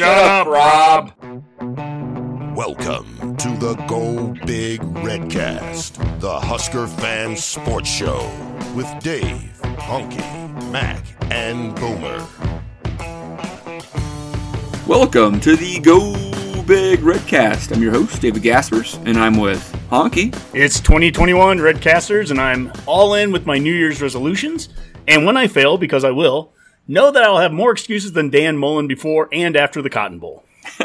Shut up, Rob. Welcome to the Go Big Redcast, the Husker fan sports show with Dave, Honky, Mac, and Boomer. Welcome to the Go Big Redcast. I'm your host, David Gaspers, and I'm with Honky. It's 2021 Redcasters, and I'm all in with my New Year's resolutions. And when I fail, because I will, know that I'll have more excuses than Dan Mullen before and after the Cotton Bowl.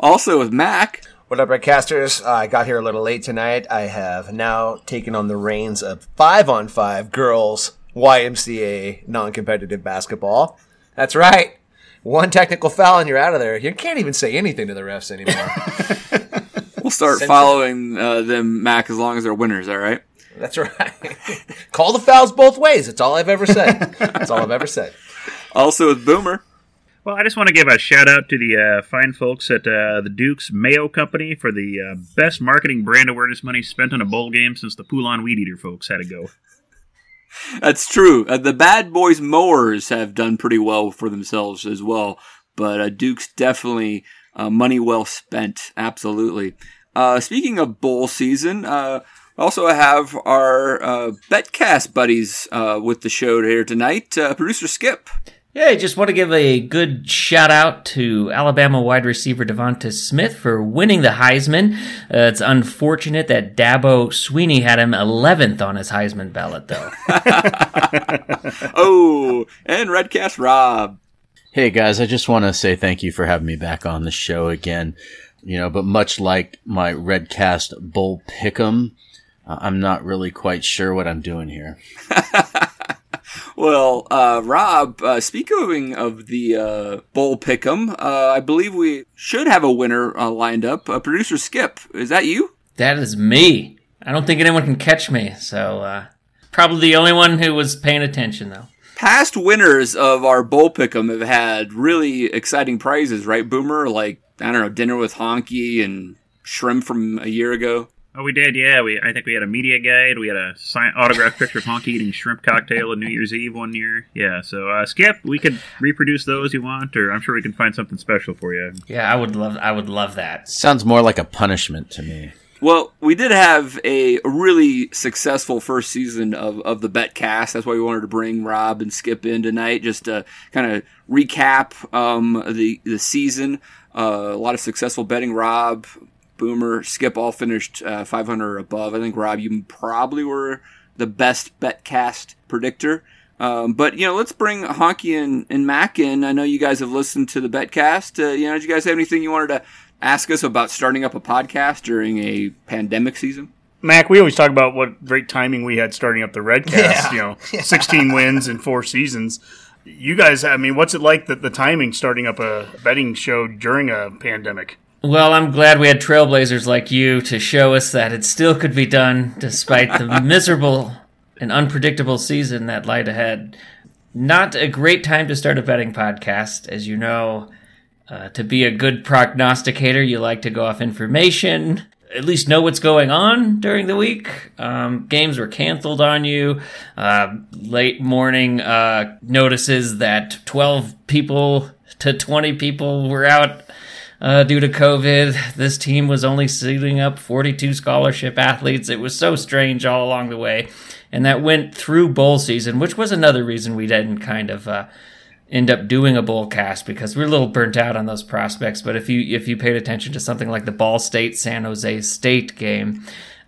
Also with Mac. What up, Redcasters? Uh, I got here a little late tonight. I have now taken on the reins of five on five girls YMCA non competitive basketball. That's right. One technical foul and you're out of there. You can't even say anything to the refs anymore. We'll start Censor. following uh, them, Mac, as long as they're winners, all right? That's right. Call the fouls both ways. That's all I've ever said. That's all I've ever said. Also with Boomer. Well, I just want to give a shout out to the uh, fine folks at uh, the Duke's Mayo Company for the uh, best marketing brand awareness money spent on a bowl game since the Poulan Weed Eater folks had to go. That's true. Uh, the Bad Boys Mowers have done pretty well for themselves as well, but uh, Duke's definitely uh, money well spent. Absolutely. Uh, speaking of bowl season, uh, also have our uh, Betcast buddies uh, with the show here tonight. Uh, Producer Skip. Yeah, I just want to give a good shout out to Alabama wide receiver Devonta Smith for winning the Heisman. Uh, it's unfortunate that Dabo Swinney had him 11th on his Heisman ballot, though. Oh, and Redcast Rob. Hey guys, I just want to say thank you for having me back on the show again. You know, but much like my Redcast Bowl Pick'em, uh, I'm not really quite sure what I'm doing here. Well, uh, Rob, uh, speaking of the uh, Bowl Pick'em, uh, I believe we should have a winner uh, lined up. Uh, Producer Skip, is that you? that is me. I don't think anyone can catch me, so uh, probably the only one who was paying attention, though. Past winners of our Bowl Pick'em have had really exciting prizes, right, Boomer? Like, I don't know, dinner with Honky and shrimp from a year ago. Oh, we did, yeah. We I think we had a media guide. We had a sign, autographed picture of Honky eating shrimp cocktail on New Year's Eve one year. Yeah, so uh, Skip, we could reproduce those you want, or I'm sure we can find something special for you. Yeah, I would love. I would love that. Sounds more like a punishment to me. Well, we did have a really successful first season of, of the Betcast. That's why we wanted to bring Rob and Skip in tonight, just to kind of recap um, the the season. Uh, a lot of successful betting. Rob, Boomer, Skip all finished uh, 500 or above. I think Rob, you probably were the best Betcast predictor. Um, but you know, let's bring Honky and, and Mac in. I know you guys have listened to the Betcast. Uh, you know, did you guys have anything you wanted to ask us about starting up a podcast during a pandemic season? Mac, we always talk about what great timing we had starting up the Redcast. Yeah. You know, 16 wins in four seasons. You guys, I mean, what's it like that the timing starting up a betting show during a pandemic? Well, I'm glad we had trailblazers like you to show us that it still could be done despite the miserable and unpredictable season that lied ahead. Not a great time to start a betting podcast. As you know, uh, to be a good prognosticator, you like to go off information, at least know what's going on during the week. Um, games were canceled on you. Uh, late morning uh, notices that 12 people to 20 people were out uh, due to COVID. This team was only suiting up 42 scholarship athletes. It was so strange all along the way. And that went through bowl season, which was another reason we didn't kind of uh, end up doing a bowl cast because we're a little burnt out on those prospects. But if you if you paid attention to something like the Ball State San Jose State game,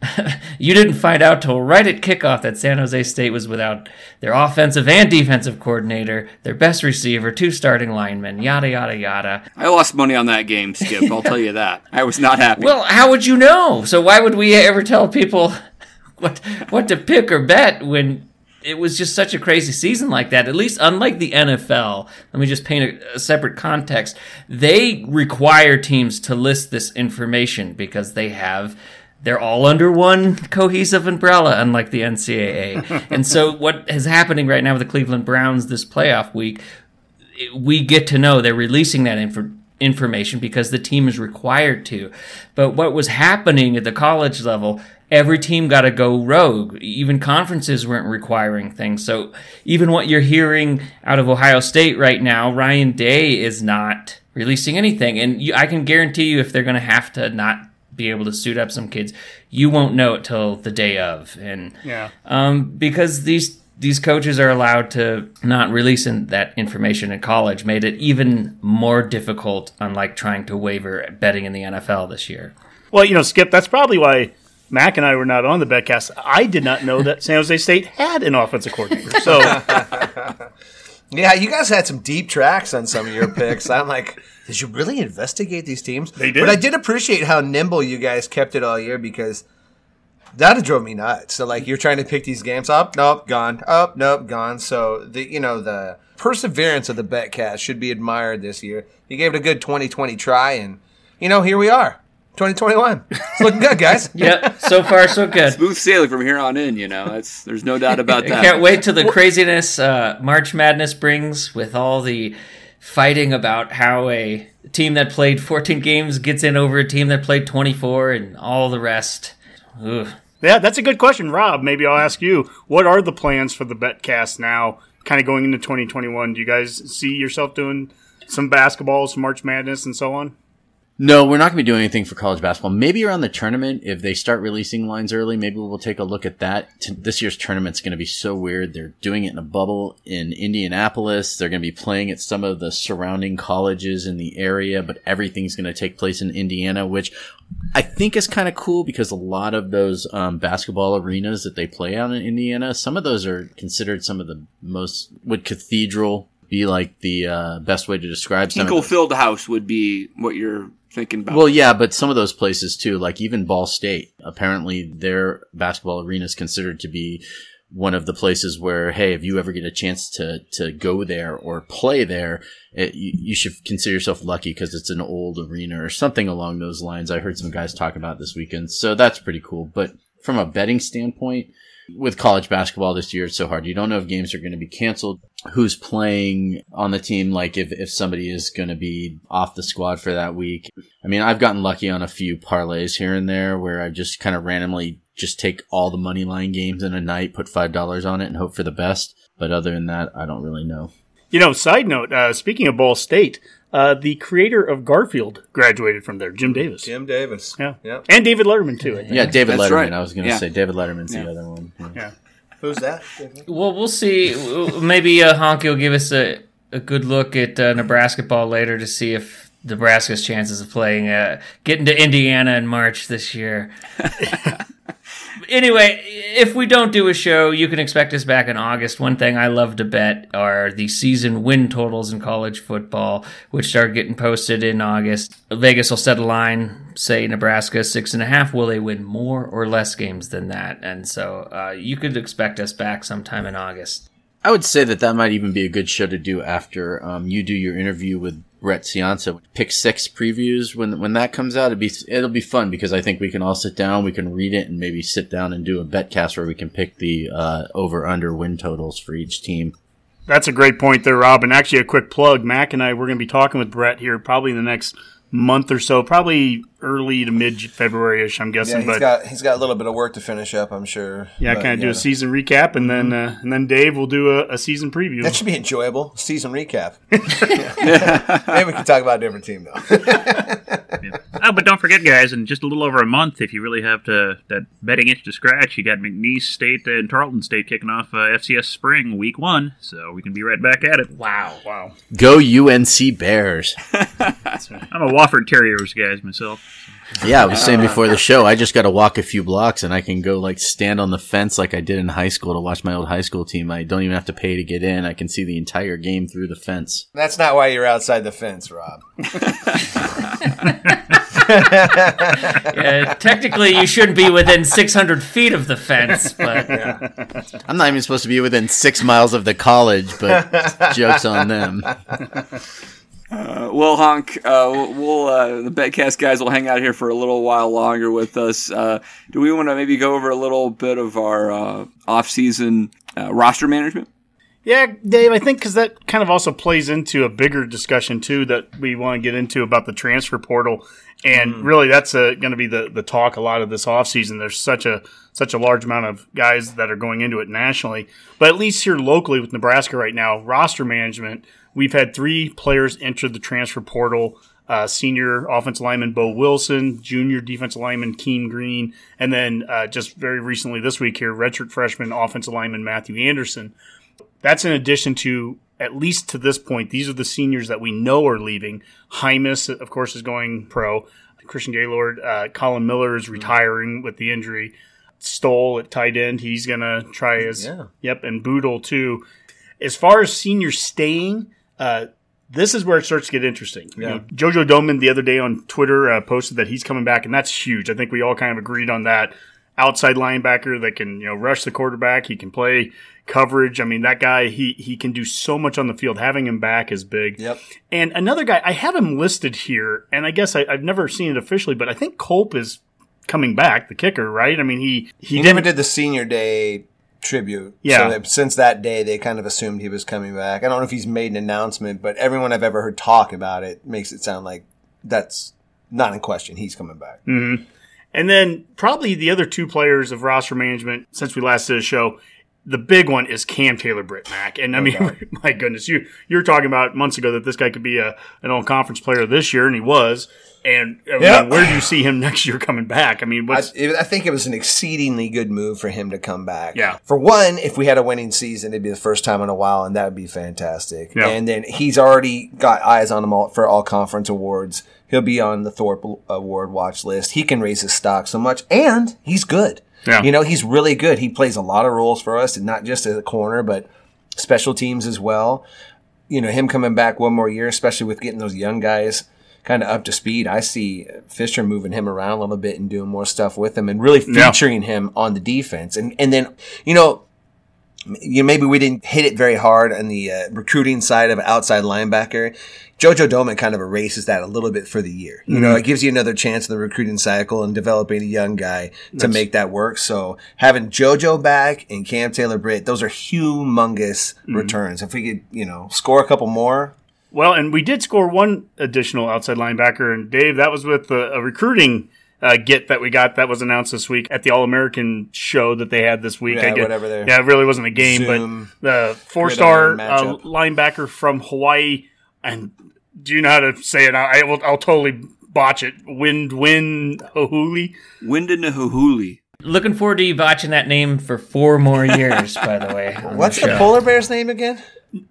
you didn't find out till right at kickoff that San Jose State was without their offensive and defensive coordinator, their best receiver, two starting linemen, yada yada yada. I lost money on that game, Skip. I'll tell you that. I was not happy. Well, how would you know? So why would we ever tell people what what to pick or bet when it was just such a crazy season like that? At least unlike the NFL, let me just paint a, a separate context. They require teams to list this information because they have they're all under one cohesive umbrella, unlike the NCAA. and so, what is happening right now with the Cleveland Browns this playoff week? we get to know they're releasing that info information because the team is required to. But what was happening at the college level, every team got to go rogue. Even conferences weren't requiring things. So even what you're hearing out of Ohio State right now, Ryan Day is not releasing anything. And you, I can guarantee you, if they're going to have to not be able to suit up some kids, you won't know it till the day of. And Yeah. um, because these these coaches are allowed to not release in that information in college, made it even more difficult. Unlike trying to waiver betting in the NFL this year. Well, you know, Skip, that's probably why Mac and I were not on the betcast. I did not know that San Jose State had an offensive coordinator. So, Yeah, you guys had some deep tracks on some of your picks. I'm like, did you really investigate these teams? They did. But I did appreciate how nimble you guys kept it all year because that drove me nuts. So like you're trying to pick these games up, nope, gone. Up, nope, gone. So the you know the perseverance of the betcast should be admired this year. You gave it a good 2020 try, and you know here we are, 2021. It's looking good, guys. Yep, so far so good. Smooth sailing from here on in. You know, that's there's no doubt about I that. can't wait till the craziness uh, March Madness brings with all the fighting about how a team that played 14 games gets in over a team that played 24 and all the rest. Ugh. yeah, that's a good question. Rob, maybe I'll ask you what are the plans for the betcast now, kind of going into 2021? Do you guys see yourself doing some basketball, some March Madness, and so on? No, we're not going to be doing anything for college basketball. Maybe around the tournament, if they start releasing lines early, maybe we'll take a look at that. This year's tournament's going to be so weird. They're doing it in a bubble in Indianapolis. They're going to be playing at some of the surrounding colleges in the area, but everything's going to take place in Indiana, which I think is kind of cool because a lot of those um, basketball arenas that they play out in Indiana, some of those are considered some of the most. Would Cathedral be like the uh, best way to describe some those? House would be what you're thinking about. Well, yeah, but some of those places too, like even Ball State, apparently their basketball arena is considered to be one of the places where, hey, if you ever get a chance to to go there or play there, it, you, you should consider yourself lucky because it's an old arena or something along those lines. I heard some guys talk about this weekend, so that's pretty cool. But from a betting standpoint, with college basketball this year, it's so hard. You don't know if games are going to be canceled, who's playing on the team, like if, if somebody is going to be off the squad for that week. I mean, I've gotten lucky on a few parlays here and there where I just kind of randomly just take all the money line games in a night, put $5 on it and hope for the best. But other than that, I don't really know. You know, side note, uh, speaking of Ball State, uh, the creator of Garfield graduated from there, Jim Davis. Jim Davis. Yeah. Yep. And David Letterman, too. I think. Yeah, David That's Letterman. right. I was going to Yeah. say David Letterman's Yeah. the other one. Yeah. Yeah. Who's that? Well, we'll see. Maybe uh, Honky will give us a, a good look at uh, Nebraska ball later to see if Nebraska's chances of playing, uh, getting to Indiana in March this year. anyway, if we don't do a show, you can expect us back in August. One thing I love to bet are the season win totals in college football, which start getting posted in August. Vegas will set a line, say Nebraska six and a half. Will they win more or less games than that? And so uh, you could expect us back sometime in August. I would say that that might even be a good show to do after um, you do your interview with Brett Ciancia. Pick six previews when when that comes out. It'll be it'll be fun because I think we can all sit down, we can read it, and maybe sit down and do a bet cast where we can pick the uh, over under win totals for each team. That's a great point there, Rob. And actually, a quick plug Mac and I, we're going to be talking with Brett here probably in the next month or so, probably early to mid February ish, I'm Yeah, guessing. he's but got he's got a little bit of work to finish up, I'm sure. yeah, But, kind of do a season recap, and then uh, and then Dave will do a, a season preview. That should be enjoyable. Season recap. Maybe we can talk about a different team though. Oh, but don't forget, guys, in just a little over a month, if you really have to that betting itch to scratch, you got McNeese State and Tarleton State kicking off uh, FCS Spring Week One, so we can be right back at it. wow, wow. Go UNC Bears! I'm a Wofford Terriers guys myself. Yeah, I was saying before the show, I just got to walk a few blocks and I can go like stand on the fence like I did in high school to watch my old high school team. I don't even have to pay to get in. I can see the entire game through the fence. That's not why you're outside the fence, Rob. Uh, technically, you shouldn't be within 600 feet of the fence, but I'm not even supposed to be within six miles of the college, but jokes on them. Uh, well, Honk, uh, we'll uh, the Betcast guys will hang out here for a little while longer with us. Uh, do we want to maybe go over a little bit of our uh, off-season uh, roster management? Yeah, Dave, I think because that kind of also plays into a bigger discussion too that we want to get into about the transfer portal, and really that's going to be the the talk a lot of this offseason. There's such a such a large amount of guys that are going into it nationally, but at least here locally with Nebraska right now, roster management. We've had three players enter the transfer portal. Uh, senior offensive lineman Boe Wilson, junior defensive lineman Keem Green, and then uh, just very recently this week here, redshirt freshman offensive lineman Matthew Anderson. That's in addition to at least to this point, these are the seniors that we know are leaving. Jaimes, of course, is going pro. Christian Gaylord, uh, Collin Miller is retiring with the injury. Stoll at tight end, he's gonna try his. Yeah. Yep, and Bootle too. As far as seniors staying, uh, this is where it starts to get interesting. You know, Jojo Domann the other day on Twitter uh, posted that he's coming back, and that's huge. I think we all kind of agreed on that. Outside linebacker that can you know rush the quarterback. He can play coverage. I mean, that guy he he can do so much on the field. Having him back is big. Yep. And another guy, I have him listed here, and I guess I, I've never seen it officially, but I think Culp is coming back, the kicker, right? I mean, he he, He didn't never did the senior day tribute. Yeah. So that since that day, they kind of assumed he was coming back. I don't know if he's made an announcement, but everyone I've ever heard talk about it makes it sound like that's not in question. He's coming back. Mm-hmm. And then probably the other two players of roster management since we last did a show, the big one is Cam Taylor Britt Mac. And I mean, my goodness, you you were talking about months ago that this guy could be a an all conference player this year, and he was. And I mean, Yeah. where do you see him next year coming back? I mean, I, what's it- I think it was an exceedingly good move for him to come back. Yeah. For one, if we had a winning season, it'd be the first time in a while, and that would be fantastic. Yeah. And then he's already got eyes on him all, for all conference awards. He'll be on the Thorpe Award watch list. He can raise his stock so much, and he's good. Yeah. You know, he's really good. He plays a lot of roles for us, and not just as a corner, but special teams as well. You know, him coming back one more year, especially with getting those young guys kind of up to speed. I see Fisher moving him around a little bit and doing more stuff with him and really Yeah. featuring him on the defense. And and then, you know, you know, maybe we didn't hit it very hard on the uh, recruiting side of outside linebacker. Jojo Domann kind of erases that a little bit for the year. You know, it gives you another chance in the recruiting cycle and developing a young guy to make that work. So having Jojo back and Cam Taylor Britt, those are humongous returns. If we could, you know, score a couple more, well, and we did score one additional outside linebacker, and Dave, that was with a, a recruiting. Uh, get that we got that was announced this week at the All American show that they had this week. Yeah, I get, whatever they're- Yeah, it really wasn't a game, Zoom, but the four star uh, linebacker from Hawaii, and do you know how to say it? I, I will. I'll totally botch it. Wind, wind, hohuli. Windanahuhuli. Looking forward to you botching that name for four more years, by the way. what's the the polar bear's name again?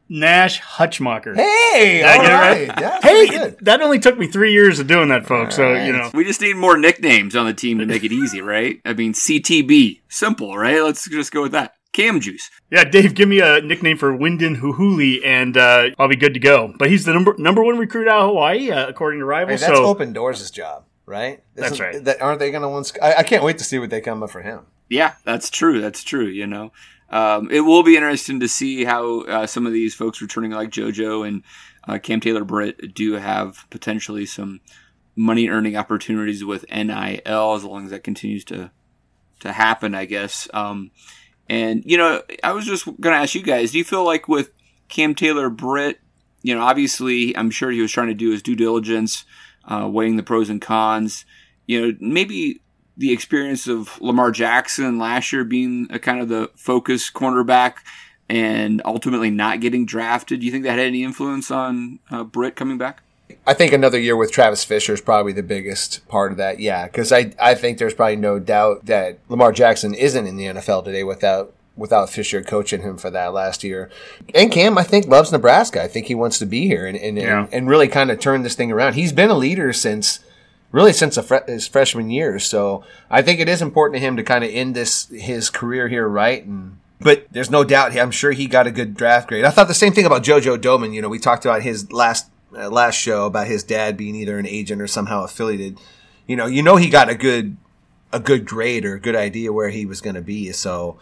Nash Hutmacher. Hey, Did I all get it right. right? Yeah, Hey, good. that only took me three years of doing that, folks. So you know, We just need more nicknames on the team to make it easy, right? I mean, CTB. Simple, right? Let's just go with that. Cam Juice. Yeah, Dave, give me a nickname for Wyndon Huhuli, and uh, I'll be good to go. But he's the number number one recruit out of Hawaii, uh, according to Hey, Rivals. that's so Opendorse' job, right? That's Isn't- right. That, aren't they going to win? sc- I, I can't wait to see what they come up for him. Yeah, that's true. That's true. You know, um, it will be interesting to see how uh, some of these folks returning, like JoJo and uh, Cam Taylor Britt, do have potentially some money earning opportunities with NIL as long as that continues to to happen. I guess. Um, and you know, I was just going to ask you guys: Do you feel like with Cam Taylor Britt, you know, obviously, I'm sure he was trying to do his due diligence, uh, weighing the pros and cons. You know, maybe the experience of Lamar Jackson last year being a kind of the focus cornerback and ultimately not getting drafted. Do you think that had any influence on uh, Britt coming back? I think another year with Travis Fisher is probably the biggest part of that. Yeah, because I I think there's probably no doubt that Lamar Jackson isn't in the NFL today without without Fisher coaching him for that last year. And Cam, I think loves Nebraska. I think he wants to be here and and, Yeah. and, and really kind of turn this thing around. He's been a leader since really since fre- his freshman year. So I think it is important to him to kind of end this his career here right and. But there's no doubt. I'm sure he got a good draft grade. I thought the same thing about JoJo Domann. You know, we talked about his last uh, last show about his dad being either an agent or somehow affiliated. You know, you know he got a good a good grade or a good idea where he was going to be. So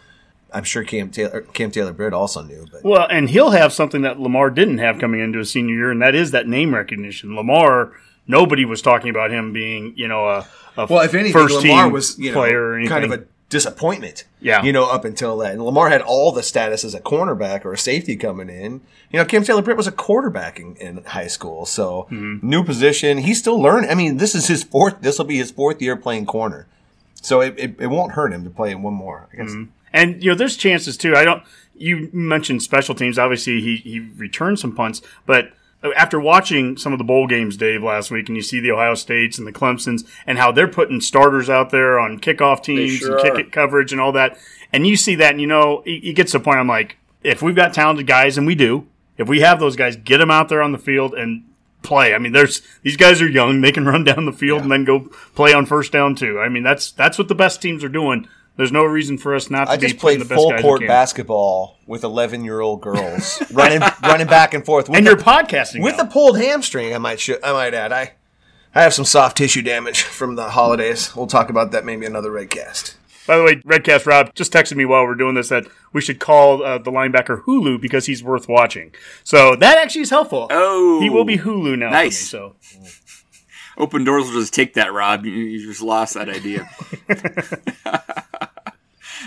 I'm sure Cam Taylor Cam Taylor Britt also knew. But well, and he'll have something that Lamar didn't have coming into his senior year, and that is that name recognition. Lamar, nobody was talking about him being, you know, a, a well, if anything, first Lamar team was you know player kind of a disappointment. Yeah. you know, up until that, and Lamar had all the status as a cornerback or a safety coming in. You know, Cam Taylor Britt was a quarterback in, in high school, so Mm-hmm. new position. He's still learning. I mean, this is his fourth. This will be his fourth year playing corner, so it, it, it won't hurt him to play in one more. I guess. And you know, there's chances too. I don't. You mentioned special teams. Obviously, he he returned some punts, but after watching some of the bowl games, Dave, last week, and you see the Ohio States and the Clemson's and how they're putting starters out there on kickoff teams sure and kick it coverage and all that, and you see that, and you know, it, it gets to the point. I'm like, if we've got talented guys, and we do, if we have those guys, get them out there on the field and play. I mean, there's these guys are young; they can run down the field and then go play on first down too. I mean, that's that's what the best teams are doing. There's no reason for us not to I be just playing played the best full guys court we can. basketball with 11 year old girls running running back and forth. With and the, you're podcasting with now. a pulled hamstring. I might sh- I might add. I I have some soft tissue damage from the holidays. We'll talk about that maybe another redcast. By the way, Redcast Rob just texted me while we're doing this that we should call uh, the linebacker Hulu because he's worth watching. So that actually is helpful. Oh, he will be Hulu now. nice. Me, so Opendorse will just take that, Rob. You, you just lost that idea.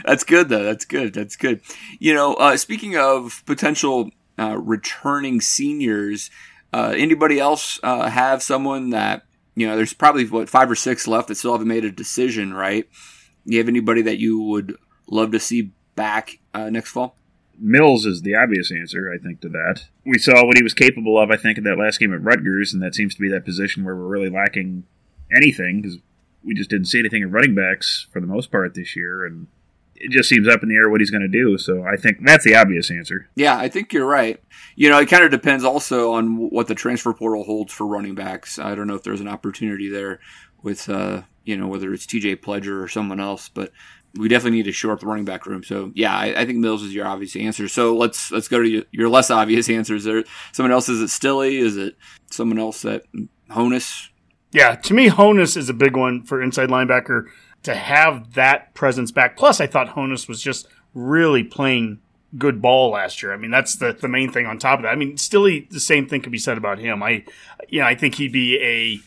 That's good, though. That's good. That's good. You know, uh, speaking of potential uh, returning seniors, uh, anybody else uh, have someone that you know? There's probably what five or six left that still haven't made a decision, right? You have anybody that you would love to see back uh, next fall? Mills is the obvious answer, I think, to that. We saw what he was capable of, I think, in that last game at Rutgers, and that seems to be that position where we're really lacking anything because we just didn't see anything in running backs for the most part this year, and it just seems up in the air what he's going to do. So I think that's the obvious answer. Yeah, I think you're right. You know, it kind of depends also on what the transfer portal holds for running backs. I don't know if there's an opportunity there with, uh, you know, whether it's TJ Pledger or someone else, but we definitely need to shore up the running back room. So yeah, I, I think Mills is your obvious answer. So let's let's go to your, your less obvious answers. There, someone else is it Stille? Is it someone else that Honas? yeah, to me, Honas is a big one for inside linebacker to have that presence back. Plus, I thought Honas was just really playing good ball last year. I mean, that's the, the main thing on top of that. I mean, still, the same thing could be said about him. I, you know, I think he'd be a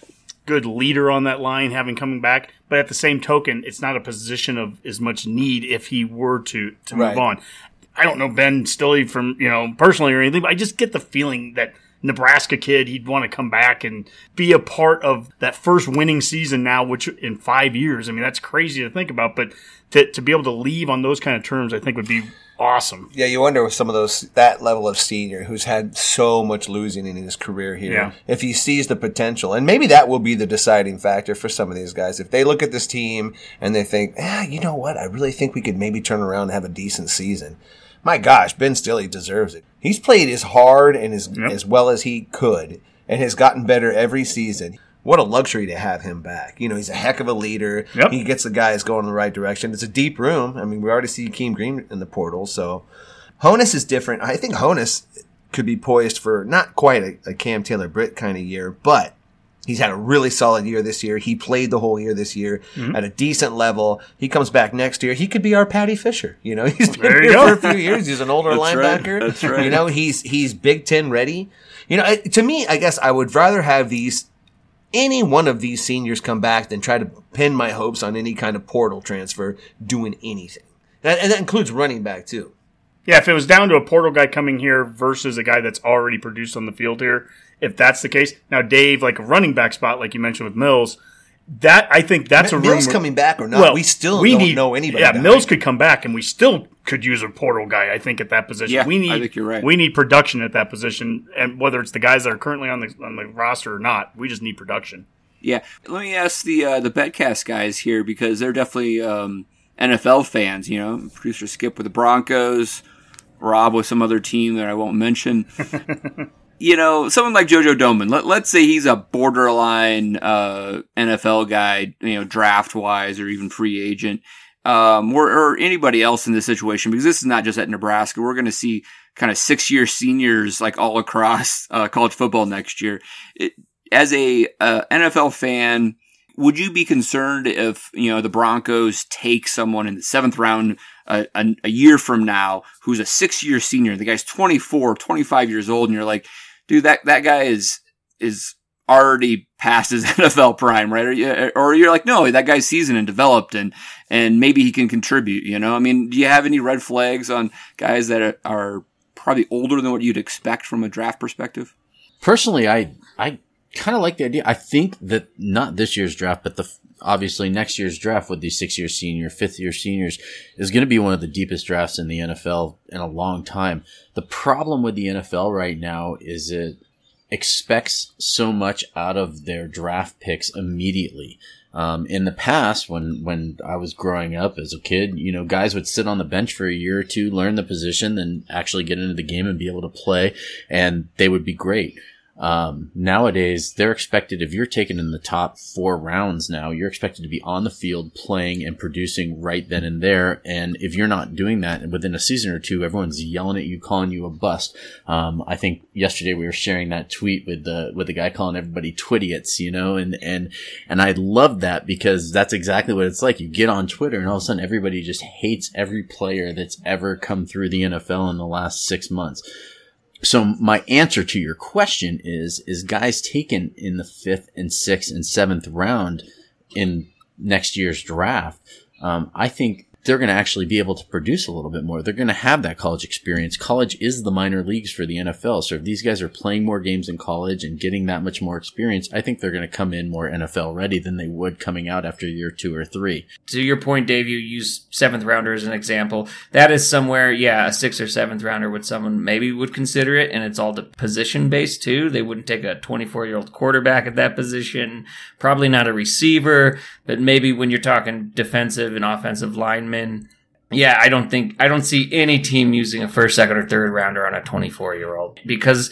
good leader on that line, having coming back. But at the same token, it's not a position of as much need if he were to to move on. I don't know Ben Stille from you know personally or anything, but I just get the feeling that Nebraska kid, he'd want to come back and be a part of that first winning season now, which in five years, I mean that's crazy to think about, but to to be able to leave on those kind of terms, I think would be awesome. Yeah, you wonder with some of those that level of senior who's had so much losing in his career here, Yeah. if he sees the potential, and maybe that will be the deciding factor for some of these guys. If they look at this team and they think, ah, you know what, I really think we could maybe turn around and have a decent season. My gosh, Ben Stille deserves it. He's played as hard and as Yep. as well as he could, and has gotten better every season. What a luxury to have him back. You know, he's a heck of a leader. Yep. He gets the guys going in the right direction. It's a deep room. I mean, we already see Keem Green in the portal, so Honas is different. I think Honas could be poised for not quite a, a Cam Taylor Britt kind of year, but he's had a really solid year this year. He played the whole year this year Mm-hmm. at a decent level. He comes back next year. He could be our Patty Fisher. You know, he's been here go. for a few years. He's an older That's right. linebacker. That's right. You know, he's he's Big Ten ready. You know, to me, I guess I would rather have these any one of these seniors come back than try to pin my hopes on any kind of portal transfer doing anything. And, and that includes running back too. Yeah, if it was down to a portal guy coming here versus a guy that's already produced on the field here, if that's the case, now Dave, like a running back spot, like you mentioned with Mills, that I think that's a room. Mills where- coming back or not, Well, we still don't know anybody. Yeah, Mills there. could come back, and we still could use a portal guy. I think at that position, Yeah, we need. I think you're right. We need production at that position, and whether it's the guys that are currently on the on the roster or not, we just need production. Yeah, let me ask the uh, the Betcast guys here because they're definitely um, NFL fans. You know, producer Skip with the Broncos, Rob with some other team that I won't mention. you know, someone like JoJo Domann. Let, let's say he's a borderline uh, NFL guy, you know, draft wise or even free agent, um, or, or anybody else in this situation. Because this is not just at Nebraska. We're going to see kind of six year seniors like all across uh, college football next year. It, as a uh, NFL fan, would you be concerned if you know the Broncos take someone in the seventh round uh, a, a year from now who's a six year senior? The guy's 24, 25 years old, and you're like, dude, that that guy is is already past his NFL prime, right? Or, you, or you're like, no, that guy's seasoned and developed, and and maybe he can contribute. You know, I mean, do you have any red flags on guys that are, are probably older than what you'd expect from a draft perspective? Personally, I I kind of like the idea. I think that not this year's draft, but the obviously next year's draft with these six year senior, fifth year seniors is going to be one of the deepest drafts in the NFL in a long time. The problem with the NFL right now is it expects so much out of their draft picks immediately. Um, in the past, when when I was growing up as a kid, you know, guys would sit on the bench for a year or two, learn the position, then actually get into the game and be able to play, and they would be great. Um, nowadays, they're expected, if you're taken in the top four rounds now, you're expected to be on the field playing and producing right then and there. And if you're not doing that within a season or two, everyone's yelling at you, calling you a bust. Um, I think yesterday we were sharing that tweet with the, with the guy calling everybody twidiots, you know, and, and, and I love that because that's exactly what it's like. You get on Twitter and all of a sudden everybody just hates every player that's ever come through the NFL in the last six months. So my answer to your question is, is guys taken in the fifth and sixth and seventh round in next year's draft. Um, I think they're going to actually be able to produce a little bit more. They're going to have that college experience. College is the minor leagues for the NFL. So if these guys are playing more games in college and getting that much more experience, I think they're going to come in more NFL ready than they would coming out after year two or three. To your point, Dave, you use seventh rounder as an example. That is somewhere, yeah, a sixth or seventh rounder would someone maybe would consider it, and it's all the position based too. They wouldn't take a 24 year old quarterback at that position, probably not a receiver, but maybe when you're talking defensive and offensive linemen yeah, I don't think I don't see any team using a first, second, or third rounder on a 24 year old because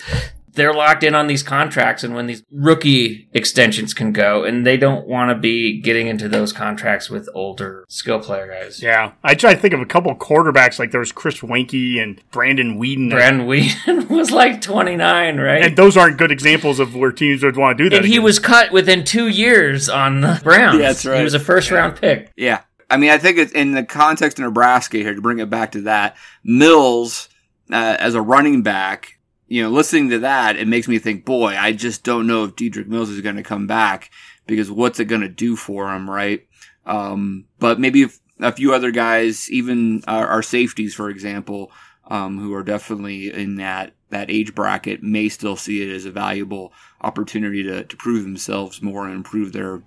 they're locked in on these contracts and when these rookie extensions can go and they don't want to be getting into those contracts with older skill player guys. Yeah. I try to think of a couple quarterbacks like there was Chris Weinke and Brandon Weeden. Brandon Weeden was like 29, right? And those aren't good examples of where teams would want to do that. And he was cut within two years on the Browns. Yeah, that's right. He was a first round pick. Yeah. I mean, I think it's in the context of Nebraska here to bring it back to that Mills uh, as a running back. You know, listening to that, it makes me think, boy, I just don't know if Dedrick Mills is going to come back because what's it going to do for him, right? Um, but maybe a few other guys, even our, our safeties, for example, um, who are definitely in that that age bracket, may still see it as a valuable opportunity to, to prove themselves more and improve their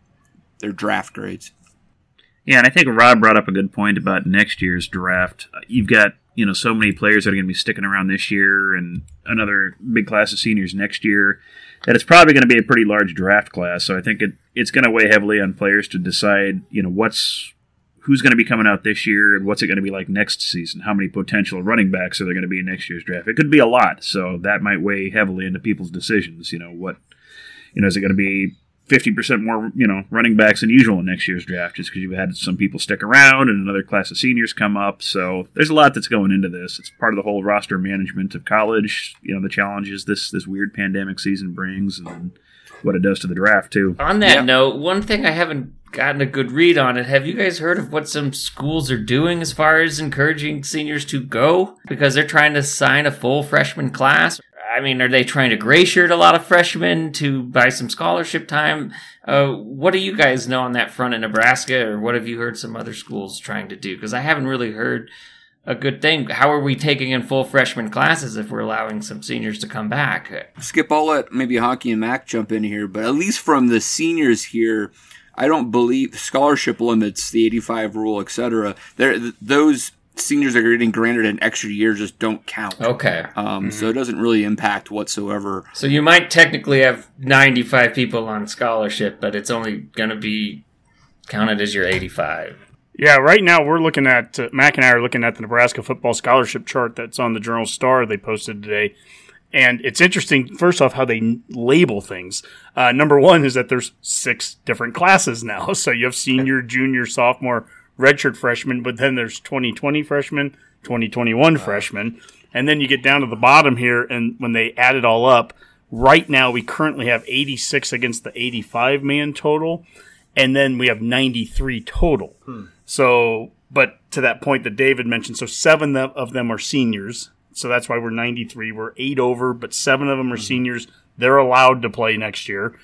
their draft grades. Yeah, and I think Rob brought up a good point about next year's draft. Uh, You've got you know so many players that are going to be sticking around this year, and another big class of seniors next year. That it's probably going to be a pretty large draft class. So I think it, it's going to weigh heavily on players to decide you know what's who's going to be coming out this year and what's it going to be like next season. How many potential running backs are there going to be in next year's draft? It could be a lot, so that might weigh heavily into people's decisions. You know what you know is it going to be 50% more, you know, running backs than usual in next year's draft just because you've had some people stick around and another class of seniors come up. So there's a lot that's going into this. It's part of the whole roster management of college, you know, the challenges this this weird pandemic season brings and what it does to the draft too. On that note, one thing I haven't gotten a good read on it. Have you guys heard of what some schools are doing as far as encouraging seniors to go because they're trying to sign a full freshman class? I mean, are they trying to gray shirt a lot of freshmen to buy some scholarship time? Uh, what do you guys know on that front in Nebraska, or what have you heard some other schools trying to do? Because I haven't really heard a good thing. How are we taking in full freshman classes if we're allowing some seniors to come back? Skip, I'll let maybe Honky and Mac jump in here, but at least from the seniors here, I don't believe scholarship limits, the 85 rule, etc. There, those seniors that are getting granted an extra year just don't count. Okay. Um, So it doesn't really impact whatsoever. So you might technically have 95 people on scholarship, but it's only going to be counted as your 85. Yeah, right now we're looking at uh, Mac and I are looking at the Nebraska football scholarship chart that's on the Journal Star they posted today, and it's interesting. First off, how they n- label things. Uh, number one is that there's six different classes now, so you have senior, junior, sophomore, redshirt freshman, but then there's 2020 freshmen, 2021 freshmen, and then you get down to the bottom here, and when they add it all up, right now we currently have 86 against the 85 man total, and then we have 93 total. Hmm. So, but to that point that David mentioned, so seven of of them are seniors. So that's why we're 93. We're eight over, but seven of them are hmm. seniors. They're allowed to play next year.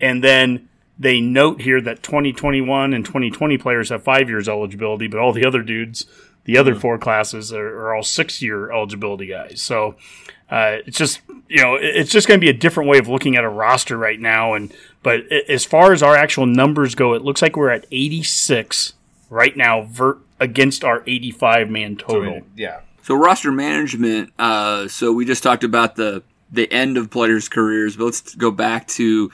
And then they note here that 2021 and 2020 players have five years eligibility, but all the other dudes, the other four classes, are, are all six year eligibility guys. So Uh, it's just you know it's just going to be a different way of looking at a roster right now. And but as far as our actual numbers go, it looks like we're at 86 right now ver- against our 85 man total. yeah. So roster management. Uh, so we just talked about the the end of players' careers, but let's go back to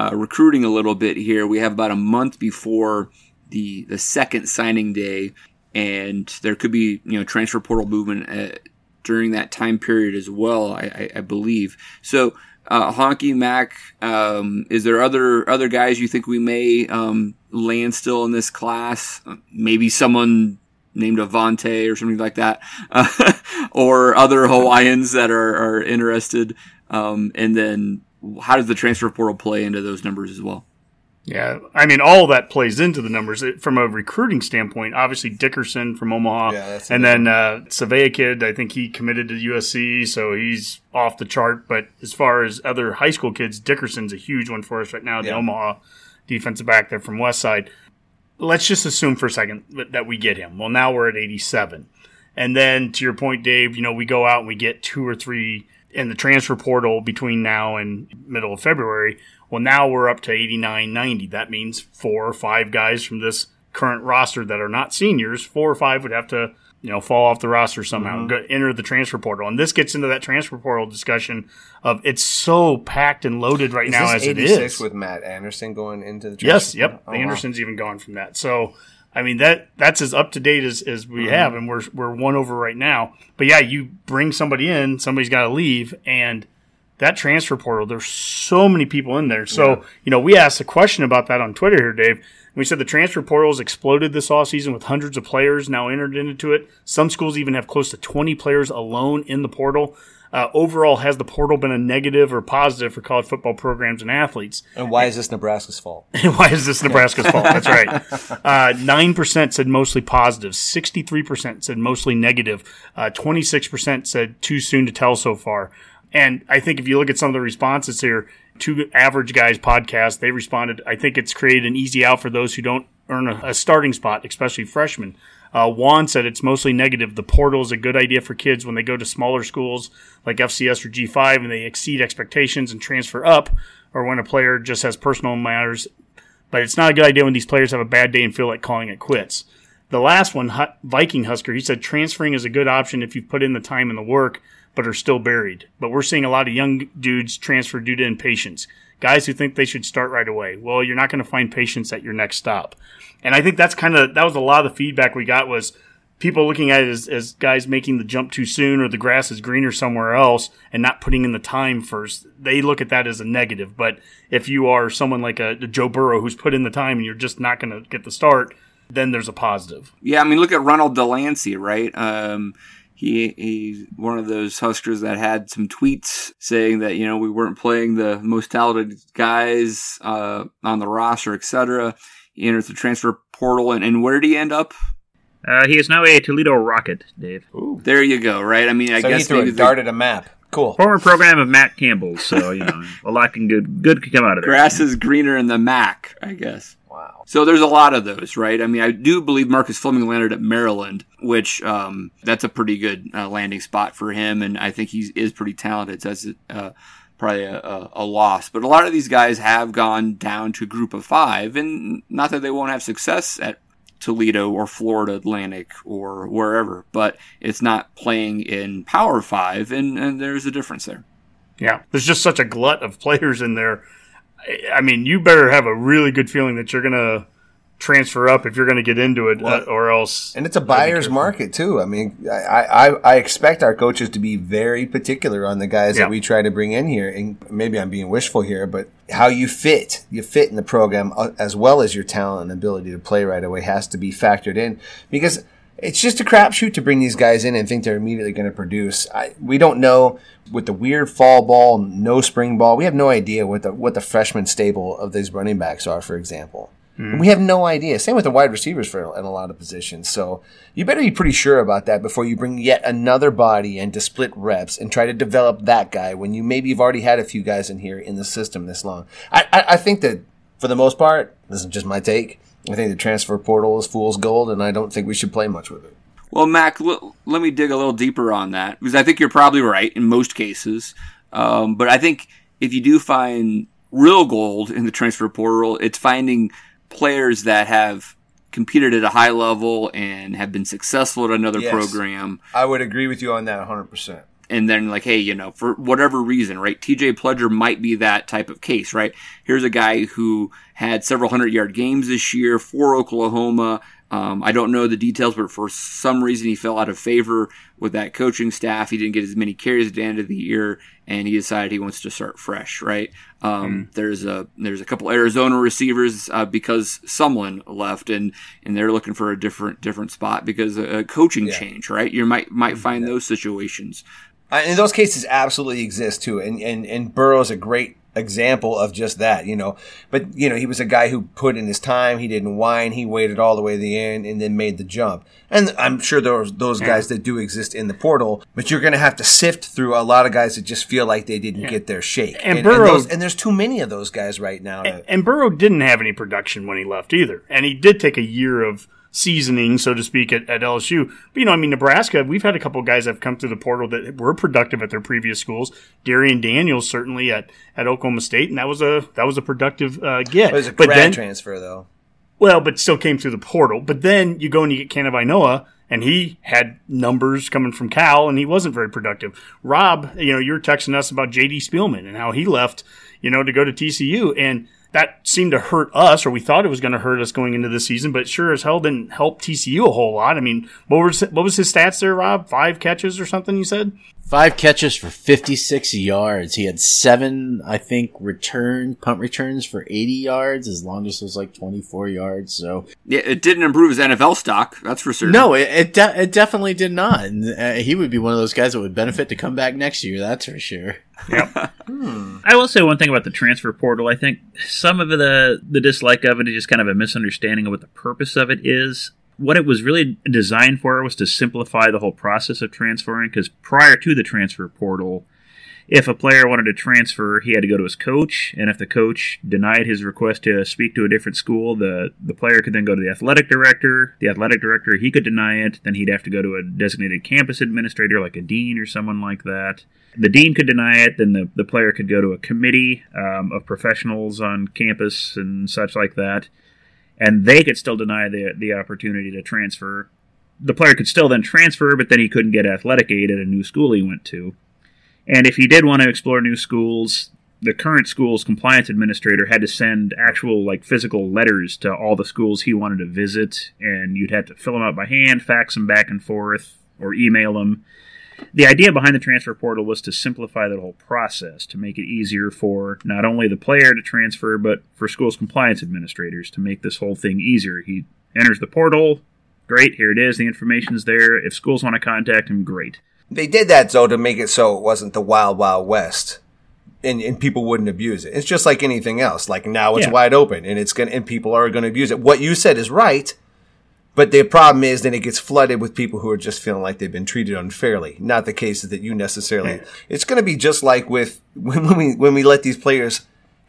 uh, recruiting a little bit here. We have about a month before the the second signing day, and there could be you know transfer portal movement uh, during that time period as well. I, I, I believe so. Uh, Honky Mac, um, is there other other guys you think we may um, land still in this class? Maybe someone named Avante or something like that, uh, or other Hawaiians that are, are interested. Um, and then how does the transfer portal play into those numbers as well? Yeah, I mean, all of that plays into the numbers It- from a recruiting standpoint. Obviously, Dickerson from Omaha, Yeah, and then uh, Savea kid. I think he committed to USC, so he's off the chart. But as far as other high school kids, Dickerson's a huge one for us right now. The Yeah. Omaha defensive back there from West Side. Let's just assume for a second that- that we get him. Well, now we're at 87. And then to your point, Dave, you know, we go out and we get two or three in the transfer portal between now and middle of February. Well, now we're up to 89, 90. That means four or five guys from this current roster that are not seniors, four or five would have to, you know, fall off the roster somehow, Mm-hmm. go, enter the transfer portal. And this gets into that transfer portal discussion of it's so packed and loaded right Is now as it 86 is. with Matt Anderson going into the Yes, yep. Oh, the wow. Anderson's even gone from that. So, I mean that that's as up to date as, as we Mm-hmm. have, and we're we're one over right now. But yeah, you bring somebody in, somebody's got to leave, and that transfer portal. There's so many people in there. So you know, we asked a question about that on Twitter here, Dave. We said the transfer portal has exploded this offseason with hundreds of players now entered into it. Some schools even have close to 20 players alone in the portal. Uh, overall, has the portal been a negative or positive for college football programs and athletes? And why is this Nebraska's fault? and Why is this Nebraska's fault? That's right. Uh, Nine percent said mostly positive. Sixty-three percent said mostly negative. Uh, Twenty-six percent said too soon to tell so far. And I think if you look at some of the responses here, two average guys podcast, they responded. I think it's created an easy out for those who don't earn a, a starting spot, especially freshmen. Uh, Juan said it's mostly negative. The portal is a good idea for kids when they go to smaller schools like FCS or G5 and they exceed expectations and transfer up, or when a player just has personal matters but it's not a good idea when these players have a bad day and feel like calling it quits. The last one, Viking Husker, he said transferring is a good option if you put in the time and the work, but are still buried. But we're seeing a lot of young dudes transfer due to impatience. Guys who think they should start right away. Well, you're not going to find patience at your next stop. And I think that's kind of, that was a lot of the feedback we got was people looking at it as, as guys making the jump too soon or the grass is greener somewhere else and not putting in the time first. They look at that as a negative. But if you are someone like a, a Joe Burrow who's put in the time and you're just not going to get the start, then there's a positive. Yeah, I mean, look at Ronald Delancy, right? Um, he he's one of those Huskers that had some tweets saying that you know we weren't playing the most talented guys uh, on the roster, etc. He enters the transfer portal, and, and where did he end up? Uh, he is now a Toledo Rocket, Dave. Ooh. There you go, right? I mean, I So he guess threw maybe a the dart at a map. Cool. Former program of Matt Campbell's, so you know a lot can good good could come out of there. grass is greener in the MAC, I guess. Wow. So there's a lot of those, right? I mean, I do believe Marcus Fleming landed at Maryland, which um, that's a pretty good uh, landing spot for him, and I think he is pretty talented. So that's uh, probably a, a, a loss. But a lot of these guys have gone down to Group of Five, and not that they won't have success at Toledo or Florida Atlantic or wherever, but it's not playing in Power Five, and, and there's a difference there. Yeah. There's just such a glut of players in there. I- mean, you better have a really good feeling that you're going to transfer up if you're going to get into it, uh, or else. And it's a buyer's market too. I mean, I, I, I expect our coaches to be very particular on the guys Yeah. that we try to bring in here. And maybe I'm being wishful here, but how you fit, you fit in the program uh, as well as your talent and ability to play right away has to be factored in because it's just a crapshoot to bring these guys in and think they're immediately going to produce. I, we don't know with the weird fall ball, no spring ball. We have no idea what the what the freshman stable of these running backs are, for example. Hmm. We have no idea. Same with the wide receivers for in a lot of positions. So you better be pretty sure about that before you bring yet another body in to split reps and try to develop that guy when you maybe you've already had a few guys in here in the system this long. I, I, I think that for the most part, this is just my take. I think the transfer portal is fool's gold, and I don't think we should play much with it. Well, Mac, l- let me dig a little deeper on that because I think you're probably right in most cases. Um, but I think if you do find real gold in the transfer portal, it's finding players that have competed at a high level and have been successful at another Yes. program. I would agree with you on that 100%. And then like, hey, you know, for whatever reason, right? TJ Pledger might be that type of case, right? Here's a guy who had several hundred yard games this year for Oklahoma. Um, I don't know the details, but for some reason he fell out of favor with that coaching staff. He didn't get as many carries at the end of the year, and he decided he wants to start fresh. Right? Um, There's a there's a couple Arizona receivers uh, because someone left, and and they're looking for a different different spot because a, a coaching change. Right? You might might find those situations. And those cases absolutely exist too. And, and, and Burrow's a great example of just that, you know. But, you know, he was a guy who put in his time. He didn't whine. He waited all the way to the end and then made the jump. And I'm sure there's those guys that do exist in the portal, but you're going to have to sift through a lot of guys that just feel like they didn't get their shake. And Burrow- those- and there's too many of those guys right now. to- And Burrow didn't have any production when he left either. And he did take a year of seasoning, so to speak, at, at LSU. But, you know, I mean, Nebraska, we've had a couple of guys that have come through the portal that were productive at their previous schools. Darrion Daniels certainly at, at Oklahoma State, and that was a that was a productive uh, get. it was a but grad then, transfer, though. well, but still came through the portal. But then you go and you get Kanawai Noa, and he had numbers coming from Cal, and he wasn't very productive. Rob, you know, you were texting us about J.D. Spielman and how he left, you know, to go to TCU, and that seemed to hurt us, or we thought it was going to hurt us going into the season, but sure as hell didn't help TCU a whole lot. I mean, what was what was his stats there, Rob? Five catches or something? You said. Five catches for 56 yards. He had seven, I think, return punt returns for 80 yards. His longest was like 24 yards. So Yeah, it didn't improve his NFL stock. That's for certain. no, it it, de- it definitely did not. And, uh, he would be one of those guys that would benefit to come back next year. That's for sure. Hmm. I will say one thing about the transfer portal. I think some of the the dislike of it is just kind of a misunderstanding of what the purpose of it is. What it was really designed for was to simplify the whole process of transferring. Because prior to the transfer portal, if a player wanted to transfer, he had to go to his coach, and if the coach denied his request to speak to a different school, the the player could then go to the athletic director. The athletic director he could deny it, then he'd have to go to a designated campus administrator like a dean or someone like that. The dean could deny it, then the, the player could go to a committee um, of professionals on campus and such like that, and they could still deny the the opportunity to transfer. The player could still then transfer, but then he couldn't get athletic aid at a new school he went to. And if he did want to explore new schools, the current school's compliance administrator had to send actual, like, physical letters to all the schools he wanted to visit, and you'd have to fill them out by hand, fax them back and forth, or email them. The idea behind the transfer portal was to simplify that whole process, to make it easier for not only the player to transfer, but for schools' compliance administrators to make this whole thing easier. He enters the portal, great, here it is, the information's there. If schools want to contact him, great. They did that though to make it so it wasn't the wild wild west, and and people wouldn't abuse it. It's just like anything else. Like now it's Yeah. wide open, and it's gonna and people are gonna abuse it. What you said is right, but the problem is then it gets flooded with people who are just feeling like they've been treated unfairly. Not the cases that you necessarily. It's gonna be just like with when, when we when we let these players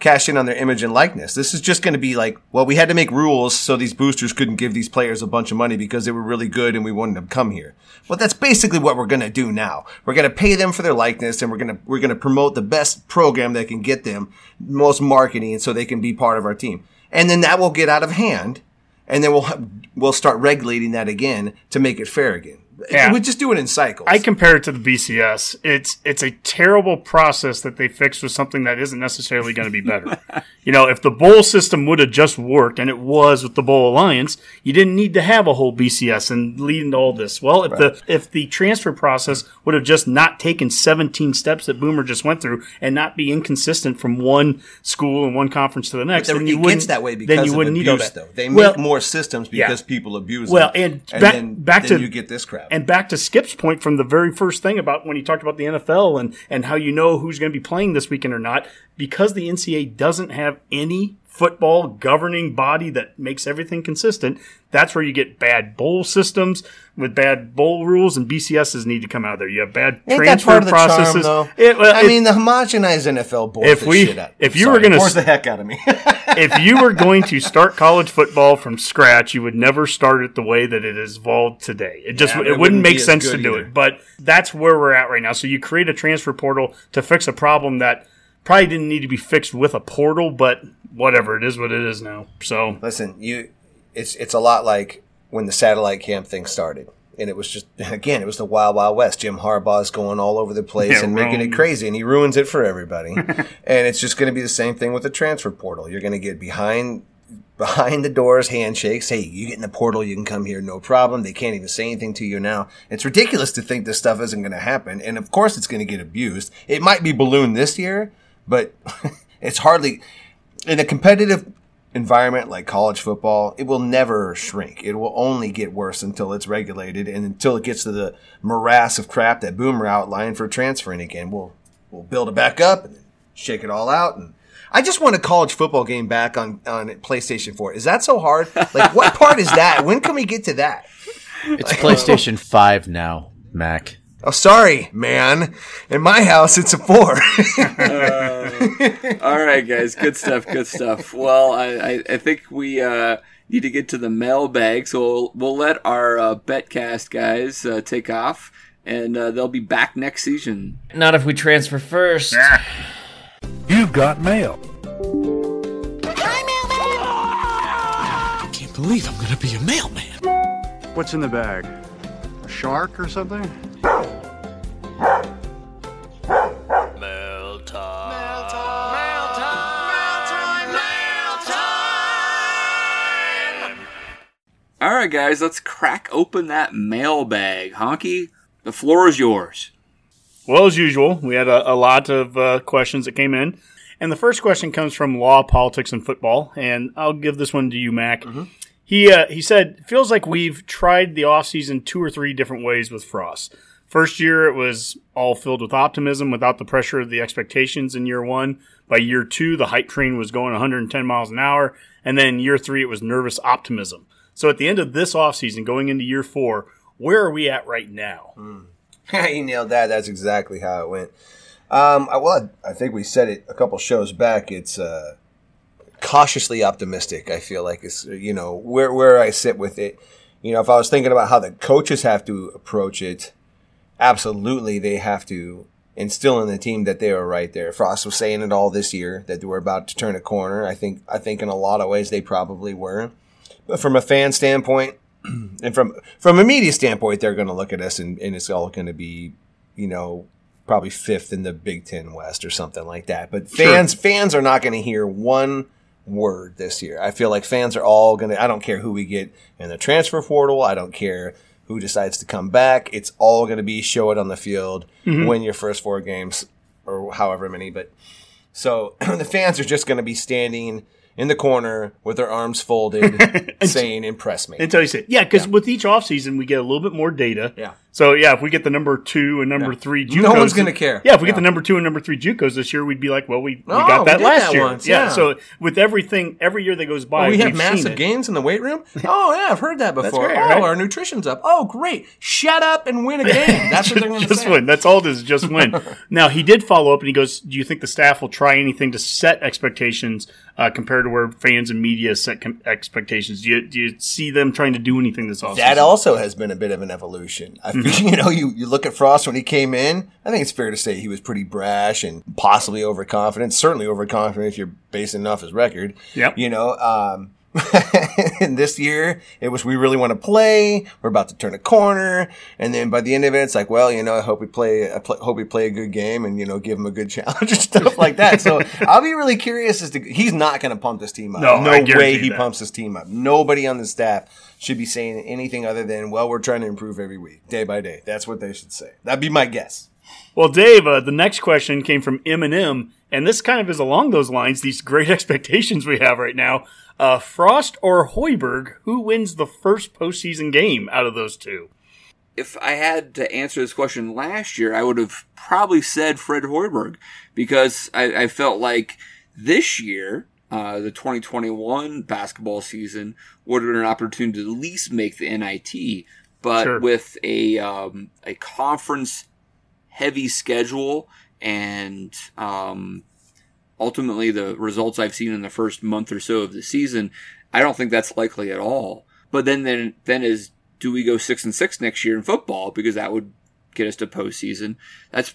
cash in on their image and likeness. This is just going to be like, well, we had to make rules so these boosters couldn't give these players a bunch of money because they were really good and we wanted them to come here. Well, that's basically what we're going to do now. We're going to pay them for their likeness and we're going to, we're going to promote the best program that can get them most marketing so they can be part of our team. And then that will get out of hand. And then we'll, we'll start regulating that again to make it fair again. Yeah. We just do it in cycles. I compare it to the BCS. It's it's a terrible process that they fixed with something that isn't necessarily going to be better. you know, if the bowl system would have just worked, and it was with the Bowl Alliance, you didn't need to have a whole BCS and lead into all this. Well, if the if the transfer process would have just not taken 17 steps that Boomer just went through and not be inconsistent from one school and one conference to the next, then you wouldn't that way then because you of wouldn't need all abuse, that. though. They make Well, more systems yeah. because people abuse them. Well, them. and back- then, back then to- you get this crap. And back to Skip's point from the very first thing about when he talked about the NFL and, and how you know who's going to be playing this weekend or not, because the NCAA doesn't have any football governing body that makes everything consistent, that's where you get bad bowl systems with bad bowl rules, and BCSs need to come out of there. You have bad Ain't transfer part of the processes. charm? It- well, I it- mean, the homogenized NFL bores If we- shit out. if you were gonna bores the heck out of me. if you were going to start college football from scratch, you would never start it the way that it is evolved today. It just Yeah, it it wouldn't wouldn't make sense to do either. it. But that's where we're at right now. So you create a transfer portal to fix a problem that probably didn't need to be fixed with a portal, but whatever it is, what it is now. So Listen, you, it's it's a lot like when the satellite camp thing started, and it was just again, it was the wild wild west. Jim Harbaugh's going all over the place Yeah, and making it crazy, and he ruins it for everybody. and it's just going to be the same thing with the transfer portal. You're going to get behind behind the doors handshakes. Hey, you get in the portal, you can come here, no problem. They can't even say anything to you now. It's ridiculous to think this stuff isn't going to happen, and of course, it's going to get abused. It might be ballooned this year, but it's hardly in a competitive environment like college football, it will never shrink. It will only get worse until it's regulated and until it gets to the morass of crap that Boomer outlined for transferring again. We'll we'll build it back up and shake it all out and I just want a college football game back on, on PlayStation 4. Is that so hard? Like, what part is that? When can we get to that? It's PlayStation 5 now, Mac. Oh, sorry, man. In my house, it's a 4. All right, guys. Good stuff. Good stuff. Well, I, I, I think we uh, need to get to the mailbag, so we'll, we'll let our uh, betcast guys uh, take off, and uh, they'll be back next season. Not if we transfer first. You've got mail. I mailman! I can't believe I'm gonna be a mailman. What's in the bag? A shark or something? All right, guys. Let's crack open that mailbag. Honky, the floor is yours. Well, as usual, we had a, a lot of uh, questions that came in. And the first question comes from Law, Politics, and Football. And I'll give this one to you, Mac. He, uh, he said, feels like we've tried the offseason two or three different ways with Frost. First year, it was all filled with optimism without the pressure of the expectations in year one. By year two, the hype train was going 110 miles an hour. And then year three, it was nervous optimism. So at the end of this offseason, going into year four, where are we at right now? you nailed that. That's exactly how it went. Um, I, well, I think we said it a couple shows back. It's uh, cautiously optimistic. I feel like it's you know where where I sit with it. You know, if I was thinking about how the coaches have to approach it, absolutely they have to instill in the team that they are right there. Frost was saying it all this year that they were about to turn a corner. I think I think in a lot of ways they probably were. But from a fan standpoint, and from from a media standpoint, they're going to look at us and, and it's all going to be, you know, probably fifth in the Big Ten West or something like that. But fans fans are not going to hear one word this year. I feel like fans are all going to. I don't care who we get in the transfer portal. I don't care who decides to come back. It's all going to be show it on the field, mm-hmm. win your first four games or however many. But so the fans are just going to be standing in the corner with their arms folded, saying "Impress me." Until you say, yeah, because with each offseason, we get a little bit more data. Yeah. So, yeah, if we get the number two and number three JUCOs. No one's gonna care. Yeah, if we get the number two and number three JUCOs this year, we'd be like, well, we, we Oh, got that did last that year. once, yeah. yeah. So, with everything, every year that goes by, we have we've massive seen it. gains in the weight room. Oh yeah, I've heard that before. great, oh, right? our nutrition's up. Oh great, shut up and win a game. That's what they're going to just win. That's all it is. Just win. now he did follow up, and he goes, "Do you think the staff will try anything to set expectations uh, compared to where fans and media set com- expectations? Do you, do you see them trying to do anything this offseason? That also has been a bit of an evolution. I Mm-hmm. you know, you, you look at Frost when he came in. I think it's fair to say he was pretty brash and possibly overconfident. Certainly overconfident if you're basing off his record. Yep. You know, um, and this year it was we really want to play. We're about to turn a corner, and then by the end of it, it's like, well, you know, I hope we play. I pl- hope we play a good game, and you know, give him a good challenge or stuff like that. So I'll be really curious as to he's not going to pump this team up. No, no way he that. pumps his team up. Nobody on the staff should be saying anything other than, well, we're trying to improve every week, day by day. That's what they should say. That'd be my guess. Well, Dave, uh, the next question came from Eminem, and this kind of is along those lines. These great expectations we have right now. Uh, Frost or Hoiberg, who wins the first postseason game out of those two? if I had to answer this question last year, I would have probably said Fred Hoiberg because I, I felt like this year uh, the 2021 basketball season would have been an opportunity to at least make the NIT. But Sure. with a um, a conference heavy schedule and um, ultimately the results I've seen in the first month or so of the season, I don't think that's likely at all. But then then then is do we go six and six next year in football because that would get us to postseason? That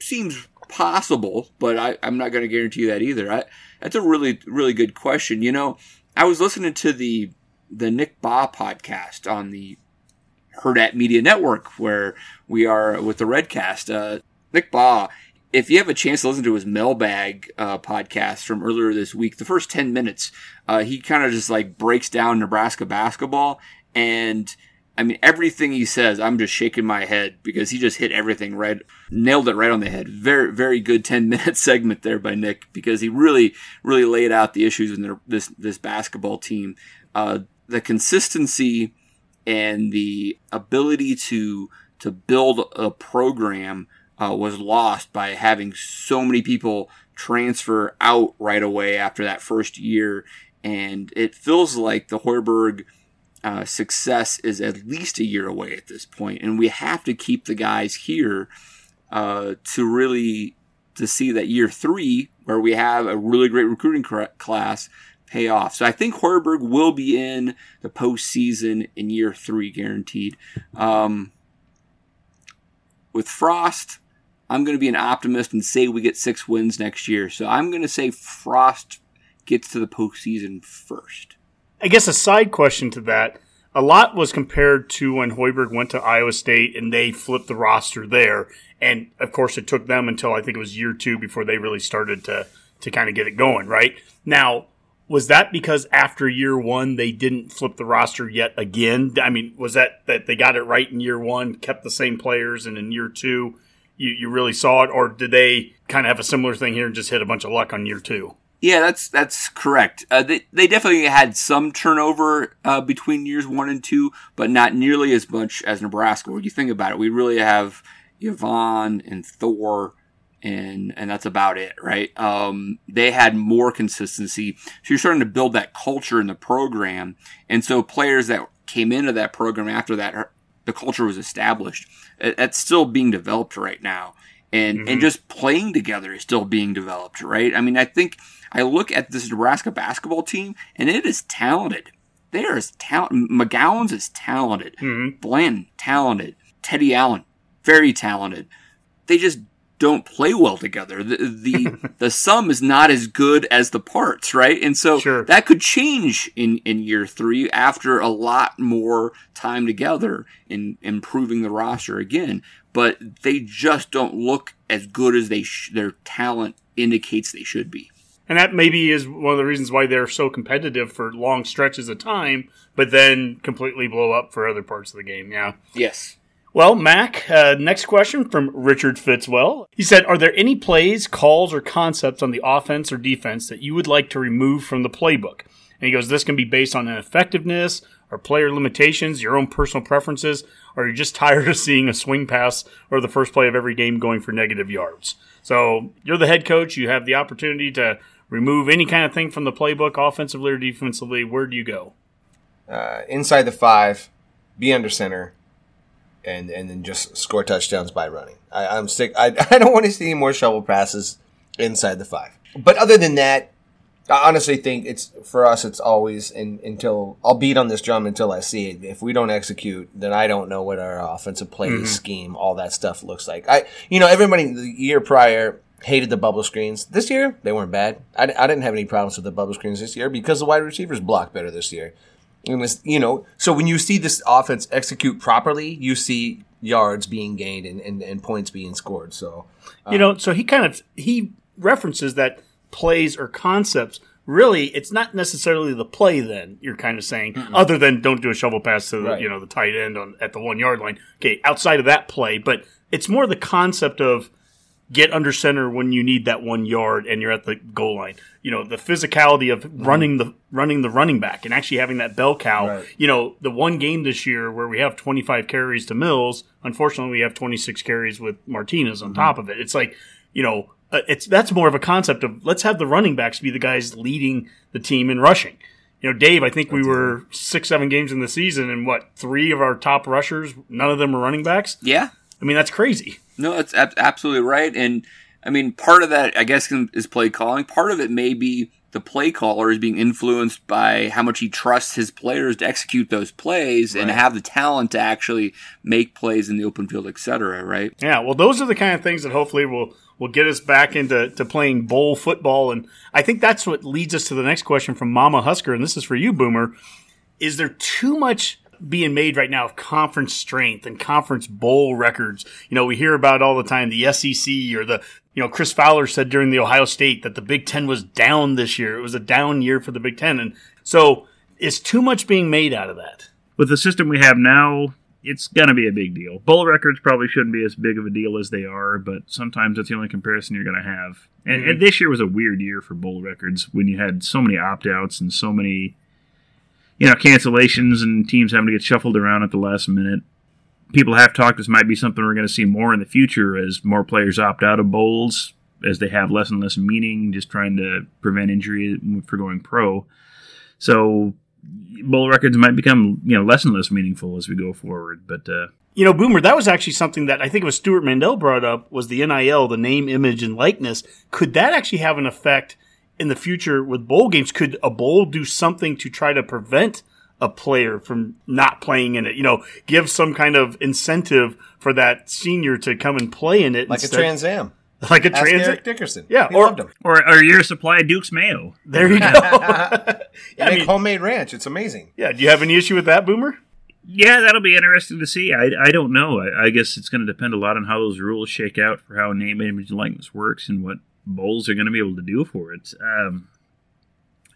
seems possible, but I, I'm not going to guarantee that either. I, that's a really really good question. You know, I was listening to the the Nick Bahe podcast on the Hurrdat Media Network, where we are with the Redcast. Uh, Nick Bahe, if you have a chance to listen to his mailbag uh, podcast from earlier this week, the first 10 minutes, uh, he kind of just like breaks down Nebraska basketball. And I mean, everything he says, I'm just shaking my head because he just hit everything right, nailed it right on the head. Very, very good 10 minute segment there by Nick because he really, really laid out the issues in their, this, this basketball team. Uh, the consistency and the ability to to build a program uh, was lost by having so many people transfer out right away after that first year, and it feels like the Hoiberg uh, success is at least a year away at this point, and we have to keep the guys here uh, to really to see that year three, where we have a really great recruiting class, pay off. So I think Hoiberg will be in the postseason in year three, guaranteed. Um, with Frost, I'm going to be an optimist and say we get six wins next year. So I'm going to say Frost gets to the postseason first. I guess a side question to that. A lot was compared to when Hoiberg went to Iowa State and they flipped the roster there. And of course, it took them until I think it was year two before they really started to, to kind of get it going, right? Now, was that because after year one they didn't flip the roster yet again? I mean, was that that they got it right in year one, kept the same players, and in year two you, you really saw it, or did they kind of have a similar thing here and just hit a bunch of luck on year two? Yeah, that's that's correct. Uh, they they definitely had some turnover uh, between years one and two, but not nearly as much as Nebraska. When you think about it, we really have Yvonne and Thor, and and that's about it, right? Um, they had more consistency, so you're starting to build that culture in the program, and so players that came into that program after that, the culture was established. That's still being developed right now and and just playing together is still being developed, right? I mean, I think I look at this Nebraska basketball team, and it is talented. They are as talent. McGowens is talented. Bland talented. Teddy Allen very talented. They just don't play well together. The the, the sum is not as good as the parts, right? And so Sure. that could change in, in year three after a lot more time together in improving the roster again. But they just don't look as good as they sh- their talent indicates they should be. And that maybe is one of the reasons why they're so competitive for long stretches of time, but then completely blow up for other parts of the game. Yeah. Yes. Well, Mac, uh, next question from Richard Fitzwell. He said, Are there any plays, calls, or concepts on the offense or defense that you would like to remove from the playbook? And he goes, This can be based on ineffectiveness or player limitations, your own personal preferences, or you're just tired of seeing a swing pass or the first play of every game going for negative yards. So you're the head coach. You have the opportunity to remove any kind of thing from the playbook, offensively or defensively. Where do you go? uh, inside the five, be under center, and and then just score touchdowns by running. I, I'm sick. I, I don't want to see any more shovel passes inside the five. But other than that, I honestly think it's for us. It's always in, until I'll beat on this drum until I see it. If we don't execute, then I don't know what our offensive play mm-hmm. scheme, all that stuff looks like. I, you know, everybody the year prior hated the bubble screens. This year they weren't bad. I, I didn't have any problems with the bubble screens this year because the wide receivers block better this year. This, you know, so when you see this offense execute properly, you see yards being gained and, and, and points being scored. So you know so he kind of he references that plays or concepts really it's not necessarily the play then you're kind of saying other than don't do a shovel pass to the Right. you know the tight end on at the one yard line okay outside of that play but it's more the concept of get under center when you need that one yard and you're at the goal line you know the physicality of running the running the running back and actually having that bell cow Right. you know the one game this year where we have 25 carries to mills unfortunately we have 26 carries with martinez on top of it it's like you know uh, it's that's more of a concept of let's have the running backs be the guys leading the team in rushing. You know, Dave, I think we were six, seven games in the season, and what three of our top rushers, none of them were running backs. Yeah, I mean that's crazy. No, that's ab- absolutely right. And I mean, part of that, I guess, is play calling. Part of it may be the play caller is being influenced by how much he trusts his players to execute those plays and have the talent to actually make plays in the open field, et cetera, right? Yeah, well, those are the kind of things that hopefully will will get us back into to playing bowl football, and I think that's what leads us to the next question from Mama Husker, and this is for you, Boomer. Is there too much being made right now of conference strength and conference bowl records? You know, we hear about all the time the SEC or the you know, Chris Fowler said during the Ohio State that the Big Ten was down this year. It was a down year for the Big Ten. And so is too much being made out of that? With the system we have now, it's going to be a big deal. Bowl records probably shouldn't be as big of a deal as they are, but sometimes that's the only comparison you're going to have. And, mm-hmm. and, this year was a weird year for bowl records when you had so many opt outs and so many, you know, cancellations and teams having to get shuffled around at the last minute people have talked this might be something we're going to see more in the future as more players opt out of bowls as they have less and less meaning, just trying to prevent injury for going pro. So bowl records might become you know less and less meaningful as we go forward. But uh, you know, Boomer, that was actually something that I think it was Stewart Mandel brought up was the NIL, the name, image, and likeness. Could that actually have an effect in the future with bowl games? Could a bowl do something to try to prevent a player from not playing in it. You know, give some kind of incentive for that senior to come and play in it, like instead. a Trans Am. Like a Ask Trans Eric Dickerson. Yeah, he or, loved him. Or, or your supply of Duke's Mayo. There you go. yeah, I mean, homemade ranch. It's amazing. Yeah. Do you have any issue with that, Boomer? Yeah, that'll be interesting to see. I, I don't know. I, I guess it's going to depend a lot on how those rules shake out for how name, image, and likeness works and what bowls are going to be able to do for it. Um,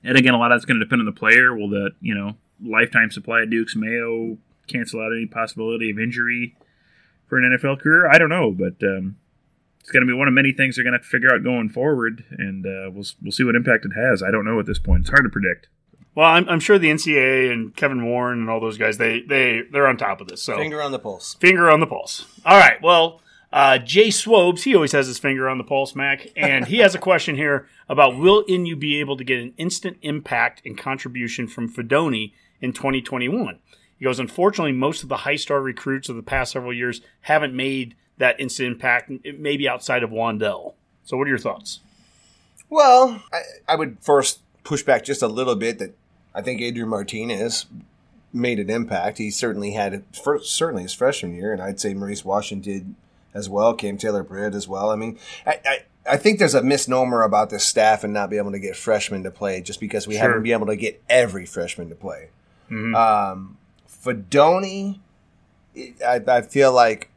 and again, a lot of that's going to depend on the player. Will that, you know, lifetime supply of Duke's Mayo cancel out any possibility of injury for an NFL career? I don't know, but um, it's going to be one of many things they're going to have to figure out going forward, and uh, we'll we'll see what impact it has. I don't know at this point; it's hard to predict. Well, I'm, I'm sure the NCAA and Kevin Warren and all those guys they they they're on top of this. So finger on the pulse. Finger on the pulse. All right. Well, uh, Jay Swobes, he always has his finger on the pulse, Mac, and he has a question here about will NU be able to get an instant impact and contribution from Fidone in 2021. He goes, unfortunately, most of the high star recruits of the past several years haven't made that instant impact, maybe outside of Wan'Dale. So, what are your thoughts? Well, I, I would first push back just a little bit that I think Adrian Martinez made an impact. He certainly had first, certainly his freshman year, and I'd say Maurice Washington did as well. Cam Taylor Britt as well. I mean, I, I, I, think there's a misnomer about this staff and not being able to get freshmen to play just because we sure. haven't been able to get every freshman to play. Mm-hmm. Um, Fidone, I, I feel like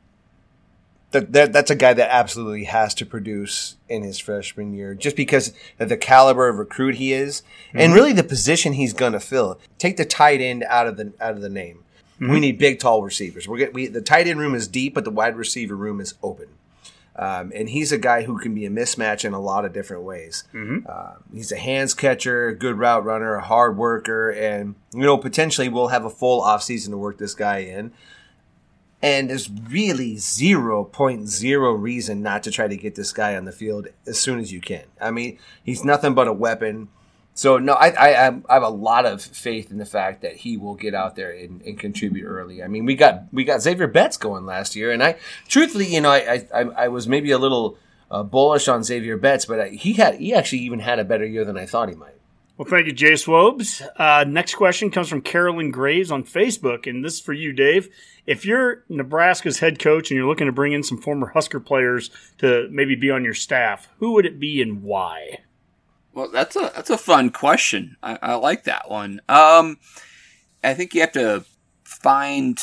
that, that, that's a guy that absolutely has to produce in his freshman year, just because of the caliber of recruit he is, mm-hmm. and really the position he's going to fill. Take the tight end out of the out of the name. Mm-hmm. We need big, tall receivers. We're get, we the tight end room is deep, but the wide receiver room is open. Um, and he's a guy who can be a mismatch in a lot of different ways. Mm-hmm. Uh, he's a hands catcher, a good route runner, a hard worker, and you know potentially we'll have a full offseason to work this guy in. And there's really 0.0 reason not to try to get this guy on the field as soon as you can. I mean, he's nothing but a weapon. So no, I, I, I have a lot of faith in the fact that he will get out there and, and, contribute early. I mean, we got we got Xavier Betts going last year, and I truthfully, you know, I I, I was maybe a little uh, bullish on Xavier Betts, but I, he had he actually even had a better year than I thought he might. Well, thank you, Jay Swobes. Uh, next question comes from Carolyn Graves on Facebook, and this is for you, Dave. If you're Nebraska's head coach and you're looking to bring in some former Husker players to maybe be on your staff, who would it be and why? Well, that's a that's a fun question. I, I like that one. Um, I think you have to find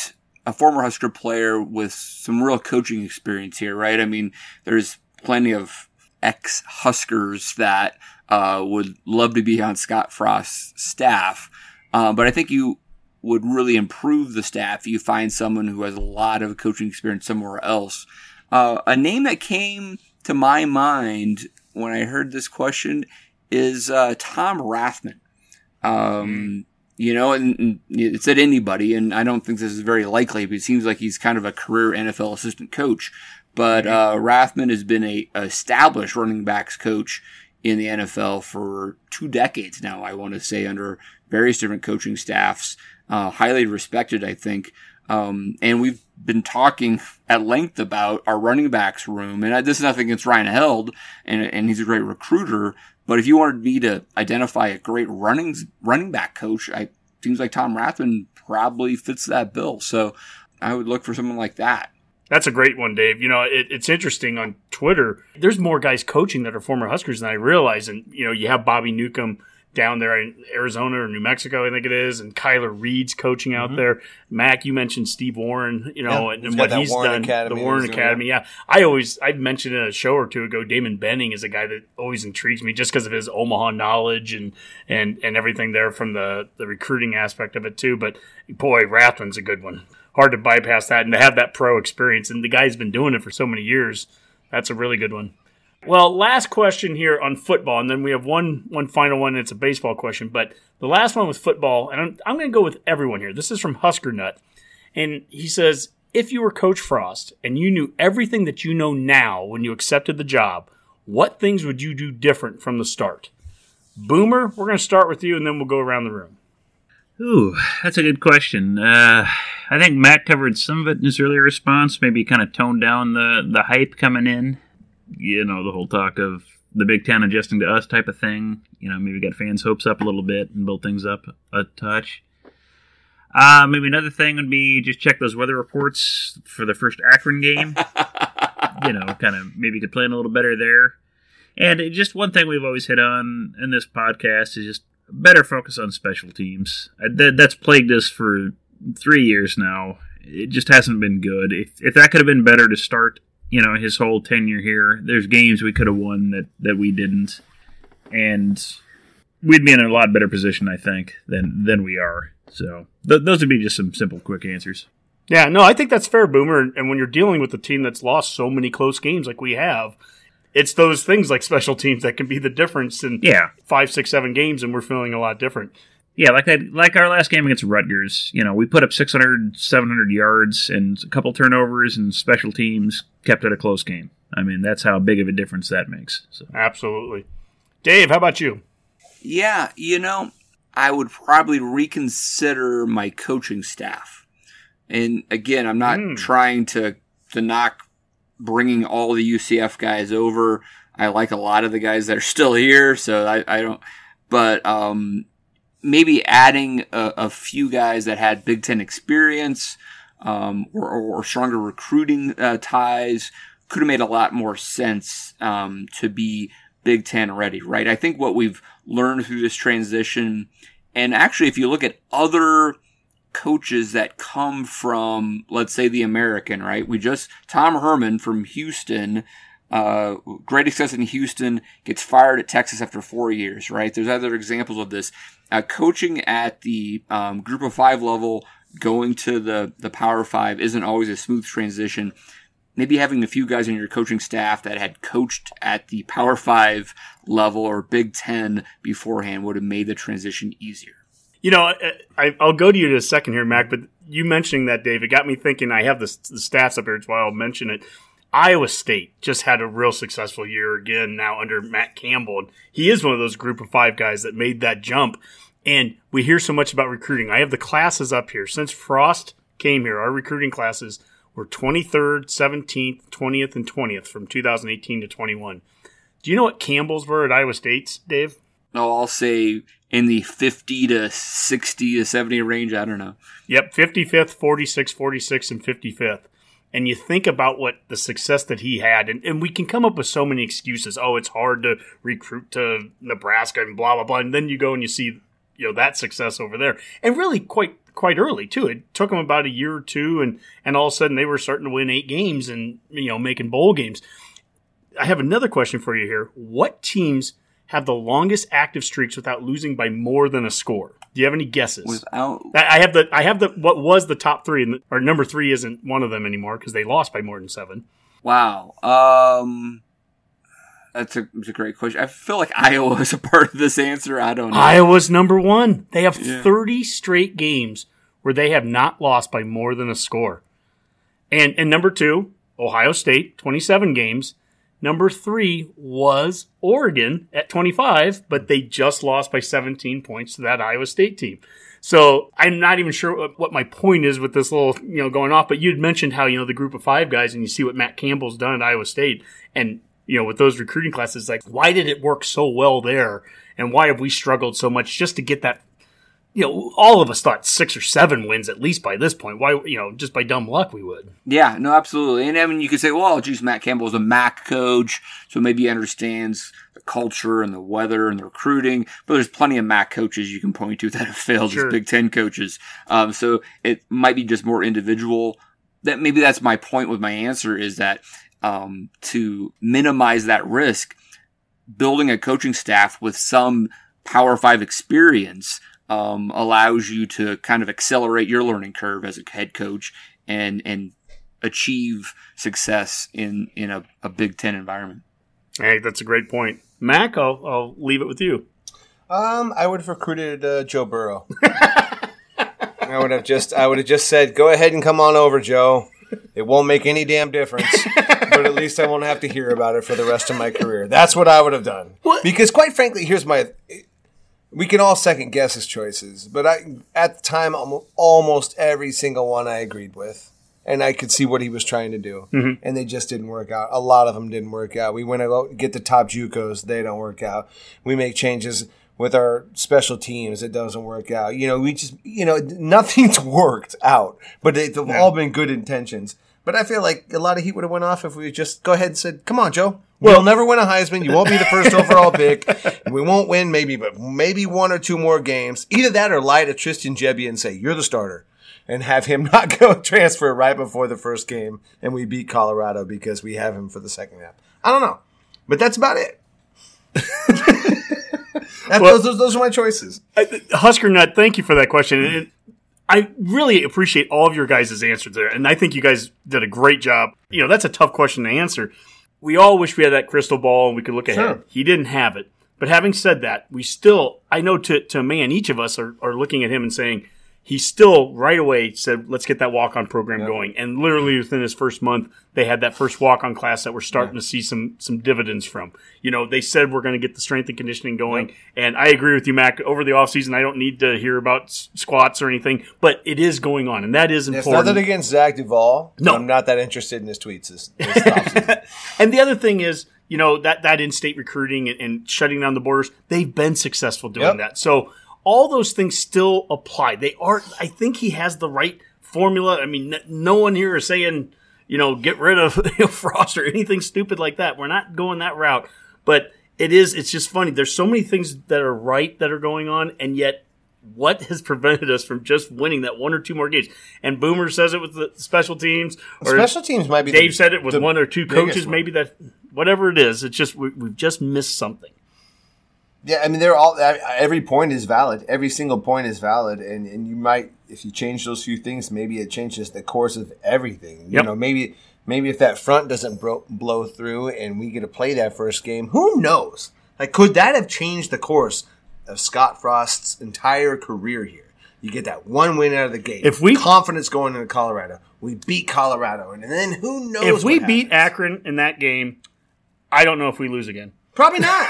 a former Husker player with some real coaching experience here, right? I mean, there's plenty of ex Huskers that uh, would love to be on Scott Frost's staff, uh, but I think you would really improve the staff. You find someone who has a lot of coaching experience somewhere else. Uh, a name that came to my mind when I heard this question is uh, Tom Rathman. Um, you know, and, and it said anybody, and I don't think this is very likely, but it seems like he's kind of a career NFL assistant coach. but uh, Rathman has been a, established running backs coach in the NFL for two decades now. I want to say under various different coaching staffs, uh, highly respected, I think. Um, and we've been talking at length about our running backs room. And this is nothing against Ryan Held, and, and he's a great recruiter. But if you wanted me to identify a great running running back coach, I seems like Tom Rathman probably fits that bill. So I would look for someone like that. That's a great one, Dave. You know, it, it's interesting on Twitter. There's more guys coaching that are former Huskers than I realize. And, you know, you have Bobby Newcomb down there in Arizona or New Mexico, I think it is, and Kyler Reed's coaching out mm-hmm. there. Mac, you mentioned Steve Warren, you know, yeah, and, and what he's Warren done, Academy the Warren Academy. Yeah, I always I mentioned in a show or two ago, Damon Benning is a guy that always intrigues me just because of his Omaha knowledge and and and everything there from the the recruiting aspect of it too. But boy, Rathman's a good one. Hard to bypass that and to have that pro experience, and the guy's been doing it for so many years. That's a really good one. Well, last question here on football, and then we have one one final one. And it's a baseball question, but the last one with football, and I'm, I'm going to go with everyone here. This is from Husker Nut, and he says, if you were Coach Frost and you knew everything that you know now when you accepted the job, what things would you do different from the start? Boomer, we're going to start with you, and then we'll go around the room. Ooh, that's a good question. Uh, I think Matt covered some of it in his earlier response. Maybe kind of toned down the the hype coming in you know, the whole talk of the Big Ten adjusting to us type of thing. You know, maybe get fans' hopes up a little bit and build things up a touch. Uh, maybe another thing would be just check those weather reports for the first Akron game. you know, kind of maybe could plan a little better there. And just one thing we've always hit on in this podcast is just better focus on special teams. That, that's plagued us for three years now. It just hasn't been good. If, if that could have been better to start you know his whole tenure here. There's games we could have won that that we didn't, and we'd be in a lot better position, I think, than than we are. So th- those would be just some simple, quick answers. Yeah, no, I think that's fair, Boomer. And when you're dealing with a team that's lost so many close games like we have, it's those things like special teams that can be the difference in yeah. five, six, seven games, and we're feeling a lot different yeah, like I, like our last game against Rutgers, you know, we put up 600, 700 yards and a couple turnovers, and special teams kept it a close game. I mean, that's how big of a difference that makes. So. Absolutely, Dave. How about you? Yeah, you know, I would probably reconsider my coaching staff. And again, I'm not mm. trying to to knock bringing all the UCF guys over. I like a lot of the guys that are still here, so I, I don't. But um, maybe adding a, a, few guys that had Big Ten experience um, or, or, stronger recruiting uh, ties could have made a lot more sense um, to be Big Ten ready, right? I think what we've learned through this transition, and actually, if you look at other coaches that come from, let's say, the American, right? We just, Tom Herman from Houston uh, great success in Houston, gets fired at Texas after four years, right? There's other examples of this. Uh, coaching at the um, group of five level, going to the, the power five isn't always a smooth transition. Maybe having a few guys on your coaching staff that had coached at the power five level or Big Ten beforehand would have made the transition easier. You know, I, will go to you in a second here, Mac, but you mentioning that, Dave, it got me thinking. I have the, the stats up here, so I'll mention it. Iowa State just had a real successful year again now under Matt Campbell. And he is one of those group of five guys that made that jump. And we hear so much about recruiting. I have the classes up here. Since Frost came here, our recruiting classes were 23rd, 17th, 20th, and 20th from 2018 to 21. Do you know what Campbell's were at Iowa State, Dave? No, I'll say in the 50 to 60 to 70 range. I don't know. Yep, 55th, 46, 46, and 55th and you think about what the success that he had, and, and we can come up with so many excuses. Oh, it's hard to recruit to Nebraska and blah blah blah. And then you go and you see you know that success over there, and really quite quite early too. It took them about a year or two, and and all of a sudden they were starting to win eight games and you know making bowl games. I have another question for you here. What teams have the longest active streaks without losing by more than a score? Do you have any guesses? Without, I have the I have the what was the top three, and or number three isn't one of them anymore because they lost by more than seven. Wow, um, that's a, that's a great question. I feel like Iowa is a part of this answer. I don't know. Iowa's number one. They have yeah. thirty straight games where they have not lost by more than a score, and and number two, Ohio State, 27 games. Number three was Oregon at 25, but they just lost by 17 points to that Iowa State team. So I'm not even sure what, my point is with this little, you know, going off. But you'd mentioned how you know the group of five guys, and you see what Matt Campbell's done at Iowa State, and you know with those recruiting classes, like why did it work so well there, and why have we struggled so much just to get that? You know, all of us thought six or seven wins at least by this point. Why, you know, just by dumb luck we would. Yeah, no, absolutely. And I mean, you could say, well, geez, Matt Campbell's a MAC coach, so maybe he understands the culture and the weather and the recruiting. But there's plenty of MAC coaches you can point to that have failed Sure. as Big Ten coaches. Um, so it might be just more individual. That maybe that's my point with my answer is that um, to minimize that risk, building a coaching staff with some Power Five experience um, allows you to kind of accelerate your learning curve as a head coach and and achieve success in in a, a Big Ten environment. Hey, that's a great point, Mac. I'll, I'll leave it with you. Um, I would have recruited uh, Joe Burrow. I would have just, I would have just said, "Go ahead and come on over, Joe. It won't make any damn difference, but at least I won't have to hear about it for the rest of my career." That's what I would have done. Because, quite frankly, here's my. We can all second guess his choices, but I, at the time, almost every single one I agreed with, and I could see what he was trying to do, mm-hmm. and they just didn't work out. A lot of them didn't work out. We went to get the top JUCOs, they don't work out. We make changes with our special teams, it doesn't work out. You know, we just, you know, nothing's worked out, but they've all been good intentions. But I feel like a lot of heat would have went off if we just go ahead and said, "Come on, Joe." We'll never win a Heisman. You won't be the first overall pick. We won't win maybe, but maybe one or two more games. Either that or lie to Tristan Gebbia and say you're the starter, and have him not go transfer right before the first game, and we beat Colorado because we have him for the second half. I don't know, but that's about it. That- Well- those, those, are my choices. Husker Nut, thank you for that question. And I really appreciate all of your guys' answers there, and I think you guys did a great job. You know, that's a tough question to answer. We all wish we had that crystal ball and we could look ahead. Sure. He didn't have it. But having said that, we still, I know to, to a man, each of us are, are looking at him and saying, he still right away said, let's get that walk on program going. And literally within his first month, they had that first walk on class that we're starting to see some, some dividends from. You know, they said we're going to get the strength and conditioning going. And I agree with you, Mac. Over the offseason, I don't need to hear about squats or anything, but it is going on. And that is It's important. nothing against Zach Duval. No. I'm not that interested in his tweets. This, this. And the other thing is, you know, that, that in-state recruiting and, and shutting down the borders, they've been successful doing Yep. that. So all those things still apply. They are, I think he has the right formula. I mean, no one here is saying, you know, get rid of you know, Frost or anything stupid like that. We're not going that route. But it is, it's just funny. There's so many things that are right that are going on, and yet what has prevented us from just winning that one or two more games? And Boomer says it with the special teams. Or Special teams might be. Dave the- said it with one or two coaches, one. maybe that whatever it is, it's just we, we've just missed something. Yeah, I mean, they're all. Every point is valid. Every single point is valid, and and you might, if you change those few things, maybe it changes the course of everything. You know, maybe maybe if that front doesn't bro- blow through, and we get to play that first game, who knows? Like, could that have changed the course of Scott Frost's entire career here? You get that one win out of the gate. If we- confidence going into Colorado, we beat Colorado, and then who knows? If we beat. Akron in that game, I don't know if we lose again. Probably not.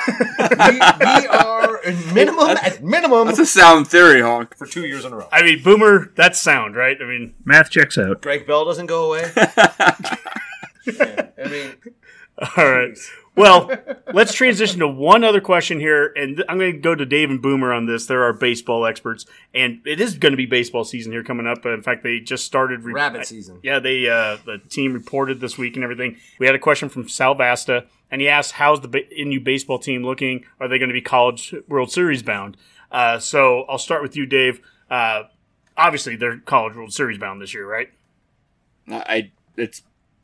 we, we are at minimum at minimum That's a sound theory, Honk. for two years in a row. I mean, Boomer, that's sound, right? I mean, Math checks out. Greg Bell doesn't go away. Yeah, I mean, all right. Well, let's transition to one other question here, and I'm going to go to Dave and Boomer on this. They're our baseball experts, and it is going to be baseball season here coming up. In fact, they just started re- rabbit season. Yeah, they uh, the team reported this week and everything. We had a question from Sal Vasta, and he asked, "How's the ba- NU baseball team looking? Are they going to be College World Series bound?" Uh, so I'll start with you, Dave. Uh, obviously, they're College World Series bound this year, right? I it's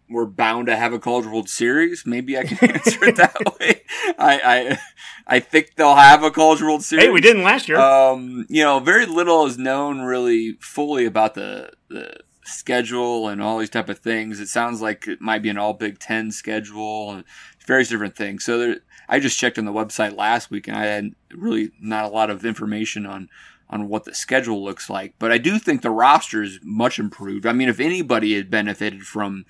we're bound to have a College World Series. Maybe I can answer it that way. I I I think they'll have a College World Series. Hey, we didn't last year. Um, you know, very little is known really fully about the the schedule and all these type of things. It sounds like it might be an all Big Ten schedule and various different things. So there, I just checked on the website last week and I had really not a lot of information on on what the schedule looks like. But I do think the roster is much improved. I mean, if anybody had benefited from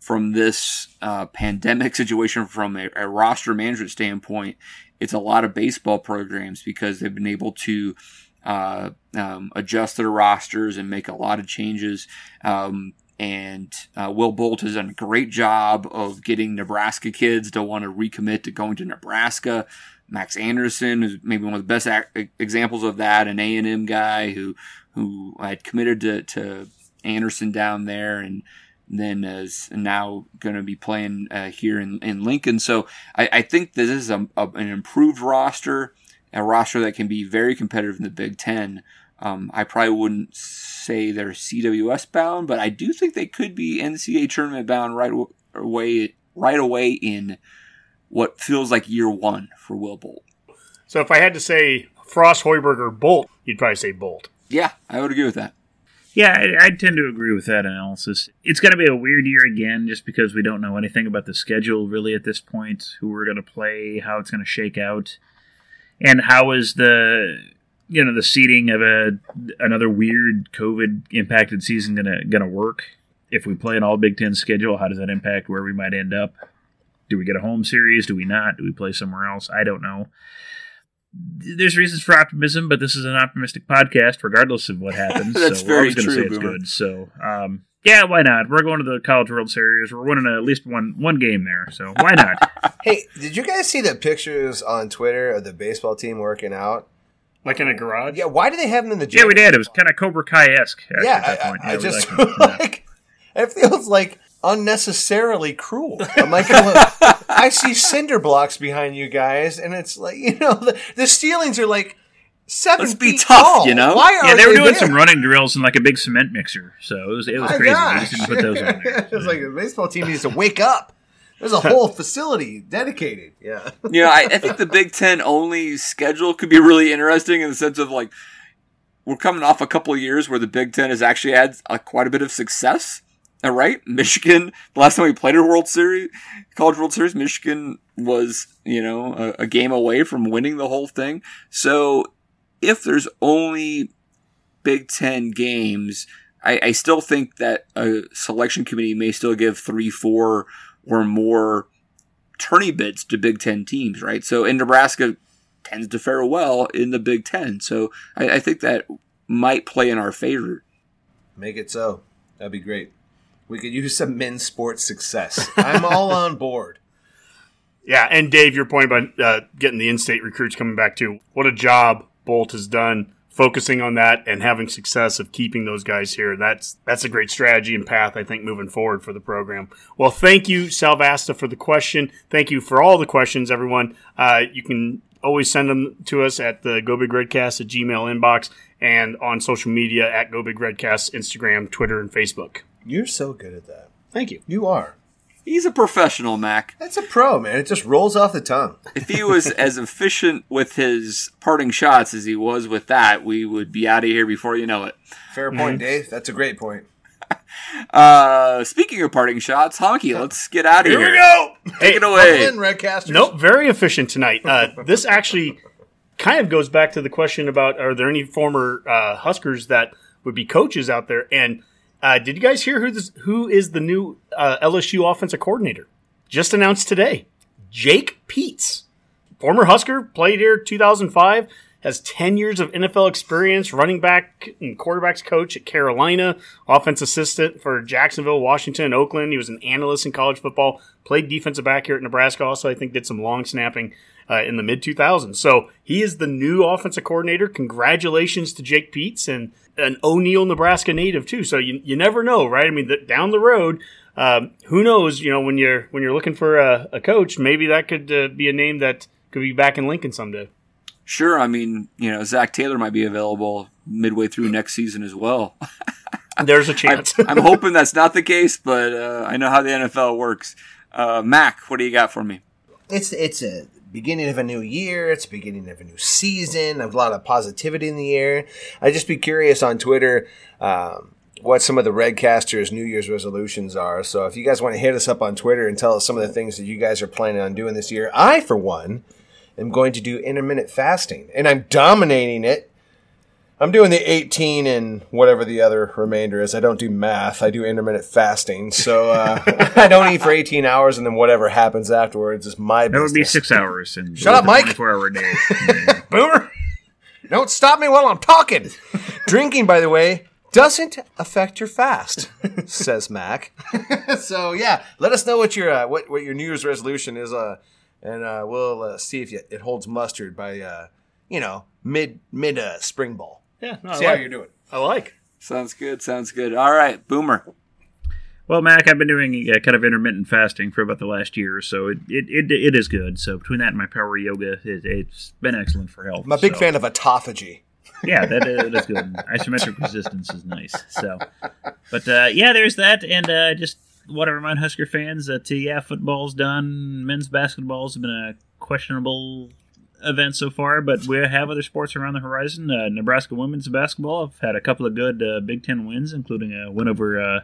from this uh, pandemic situation, from a, a, roster management standpoint, it's a lot of baseball programs because they've been able to uh, um, adjust their rosters and make a lot of changes. Um, and uh, Will Bolt has done a great job of getting Nebraska kids to want to recommit to going to Nebraska. Max Anderson is maybe one of the best examples of that, an A and M guy who who had committed to, to Anderson down there and then is now going to be playing uh, here in, in Lincoln. So I, I think this is a, a, an improved roster, a roster that can be very competitive in the Big Ten. Um, I probably wouldn't say they're CWS bound, but I do think they could be NCAA tournament bound right away, right away in what feels like year one for Will Bolt. So if I had to say Frost, Hoiberg, or Bolt, you'd probably say Bolt. Yeah, I would agree with that. Yeah, I, I tend to agree with that analysis. It's going to be a weird year again, just because we don't know anything about the schedule really at this point, who we're going to play, how it's going to shake out, and how is the you know the seeding of a another weird COVID impacted season gonna gonna work? If we play an all Big Ten schedule, how does that impact where we might end up? Do we get a home series? Do we not? Do we play somewhere else? I don't know. There's reasons for optimism, but this is an optimistic podcast, regardless of what happens. That's so very we're always going to true, say it's Boomer. good. So, um, yeah, why not? We're going to the College World Series. We're winning at least one one game there. So why not? Hey, did you guys see the pictures on Twitter of the baseball team working out? Like in a garage? Yeah, why do they have them in the gym? yeah, we did. It was kind of Cobra Kai esque. Yeah, at I. I, I Yeah, we just liked it. Yeah. like it feels like unnecessarily cruel. I'm like, look, I see cinder blocks behind you guys, and it's like you know the, the ceilings are like 7 Let's be feet tough, tall. you know? Why are Yeah, they were doing there? some running drills in like a big cement mixer, so it was it was My crazy. gosh. We just didn't put those on there. it's like the baseball team needs to wake up. There's a whole facility dedicated. Yeah. you know, I, I think the Big Ten only schedule could be really interesting in the sense of like we're coming off a couple of years where the Big Ten has actually had uh, quite a bit of success. Right, Michigan. The last time we played a World Series, College World Series, Michigan was you know a, a game away from winning the whole thing. So if there's only Big Ten games, I, I still think that a selection committee may still give three, four, or more tourney bids to Big Ten teams, right? So, and Nebraska tends to fare well in the Big Ten. So, I, I think that might play in our favor. Make it so. That'd be great. We could use some men's sports success. I'm all on board. Yeah, and Dave, your point about uh, getting the in-state recruits coming back too. What a job Bolt has done focusing on that and having success of keeping those guys here. That's that's a great strategy and path I think moving forward for the program. Well, thank you Salvasta for the question. Thank you for all the questions, everyone. Uh, you can always send them to us at the Go Big Redcast at Gmail inbox and on social media at Go Big Redcast, Instagram, Twitter, and Facebook. You're so good at that. Thank you. You are. He's a professional, Mac. That's a pro, man. It just rolls off the tongue. If he was as efficient with his parting shots as he was with that, we would be out of here before you know it. Fair point, Dave. That's a great point. Uh, speaking of parting shots, Honky, let's get out of here. Here we go. Take it away. In Redcasters. Nope, very efficient tonight. Uh, this actually kind of goes back to the question about are there any former uh, Huskers that would be coaches out there? And uh, did you guys hear who this, who is the new uh, LSU offensive coordinator? Just announced today, Jake Peetz, former Husker, played here 2005, has 10 years of NFL experience, running back and quarterbacks coach at Carolina, offense assistant for Jacksonville, Washington, and Oakland. He was an analyst in college football, played defensive back here at Nebraska. Also, I think did some long snapping uh, in the mid 2000s. So he is the new offensive coordinator. Congratulations to Jake Peetz and an O'Neill, Nebraska native too. So you, you never know, right? I mean, th- down the road, um, who knows? You know, when you're when you're looking for a, a coach, maybe that could uh, be a name that could be back in Lincoln someday. Sure, I mean, you know, Zac Taylor might be available midway through next season as well. There's a chance. I'm hoping that's not the case, but uh, I know how the NFL works. Uh, Mac, what do you got for me? It's it's a beginning of a new year. It's beginning of a new season. A lot of positivity in the air. I'd just be curious on Twitter um, what some of the Redcasters' New Year's resolutions are. So if you guys want to hit us up on Twitter and tell us some of the things that you guys are planning on doing this year, I for one am going to do intermittent fasting, and I'm dominating it I'm doing the 18 and whatever the other remainder is. I don't do math. I do intermittent fasting. So uh, I don't eat for 18 hours, and then whatever happens afterwards is my That business. would be six hours. And Shut up, Mike. Twenty-four hour day. Boomer, don't stop me while I'm talking. Drinking, by the way, doesn't affect your fast, says Mac. so yeah, let us know what your uh, what what your New Year's resolution is, uh, and uh, we'll uh, see if you, it holds mustard by uh, you know mid mid uh, spring ball. Yeah, no, I See how you're doing. I like. Sounds good. Sounds good. All right, Boomer. Well, Mac, I've been doing uh, kind of intermittent fasting for about the last year, so it, it, it, it is good. So between that and my power yoga, it, it's been excellent for health. I'm a big so- fan of autophagy. yeah, that, uh, that's good. Isometric resistance is nice. So, but uh, yeah, there's that, and uh, just want to remind Husker fans that uh, yeah, football's done. Men's basketball's been a questionable event so far, but we have other sports around the horizon. Uh, Nebraska women's basketball have had a couple of good uh, Big Ten wins, including a win over. Uh,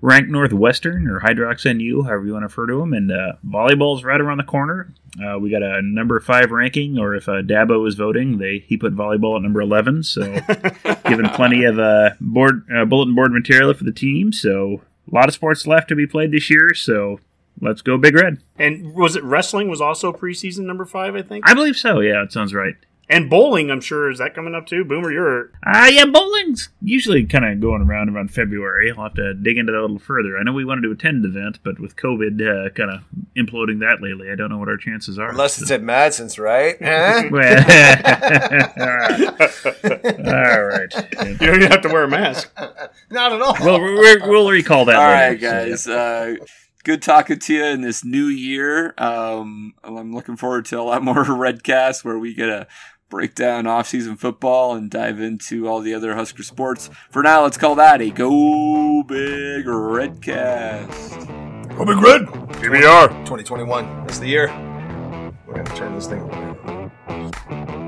ranked Northwestern or Hydrox NU, however you want to refer to them. And uh, volleyball's right around the corner. Uh, we got a number five ranking, or if uh, Dabo is voting, they he put volleyball at number eleven. So given plenty of uh, board uh, bulletin board material for the team. So a lot of sports left to be played this year. So let's go Big Red. And was it wrestling was also preseason number five? I think. I believe so. Yeah, it sounds right. And bowling, I'm sure, is that coming up too? Boomer, you're Ah, yeah, bowling's usually kind of going around around February. I'll have to dig into that a little further. I know we wanted to attend an event, but with COVID uh, kind of imploding that lately, I don't know what our chances are. Unless it's at Madsen's, right? All right. you don't even have to wear a mask. Not at all. Well, we're, we'll recall that. All later. right, guys. Uh, good talking to you in this new year. Um, I'm looking forward to a lot more Redcast where we get a break down off-season football and dive into all the other Husker sports. For now, let's call that a Go Big Redcast. Go Big Red. PBR. 2021. That's the year. We're gonna turn this thing. around.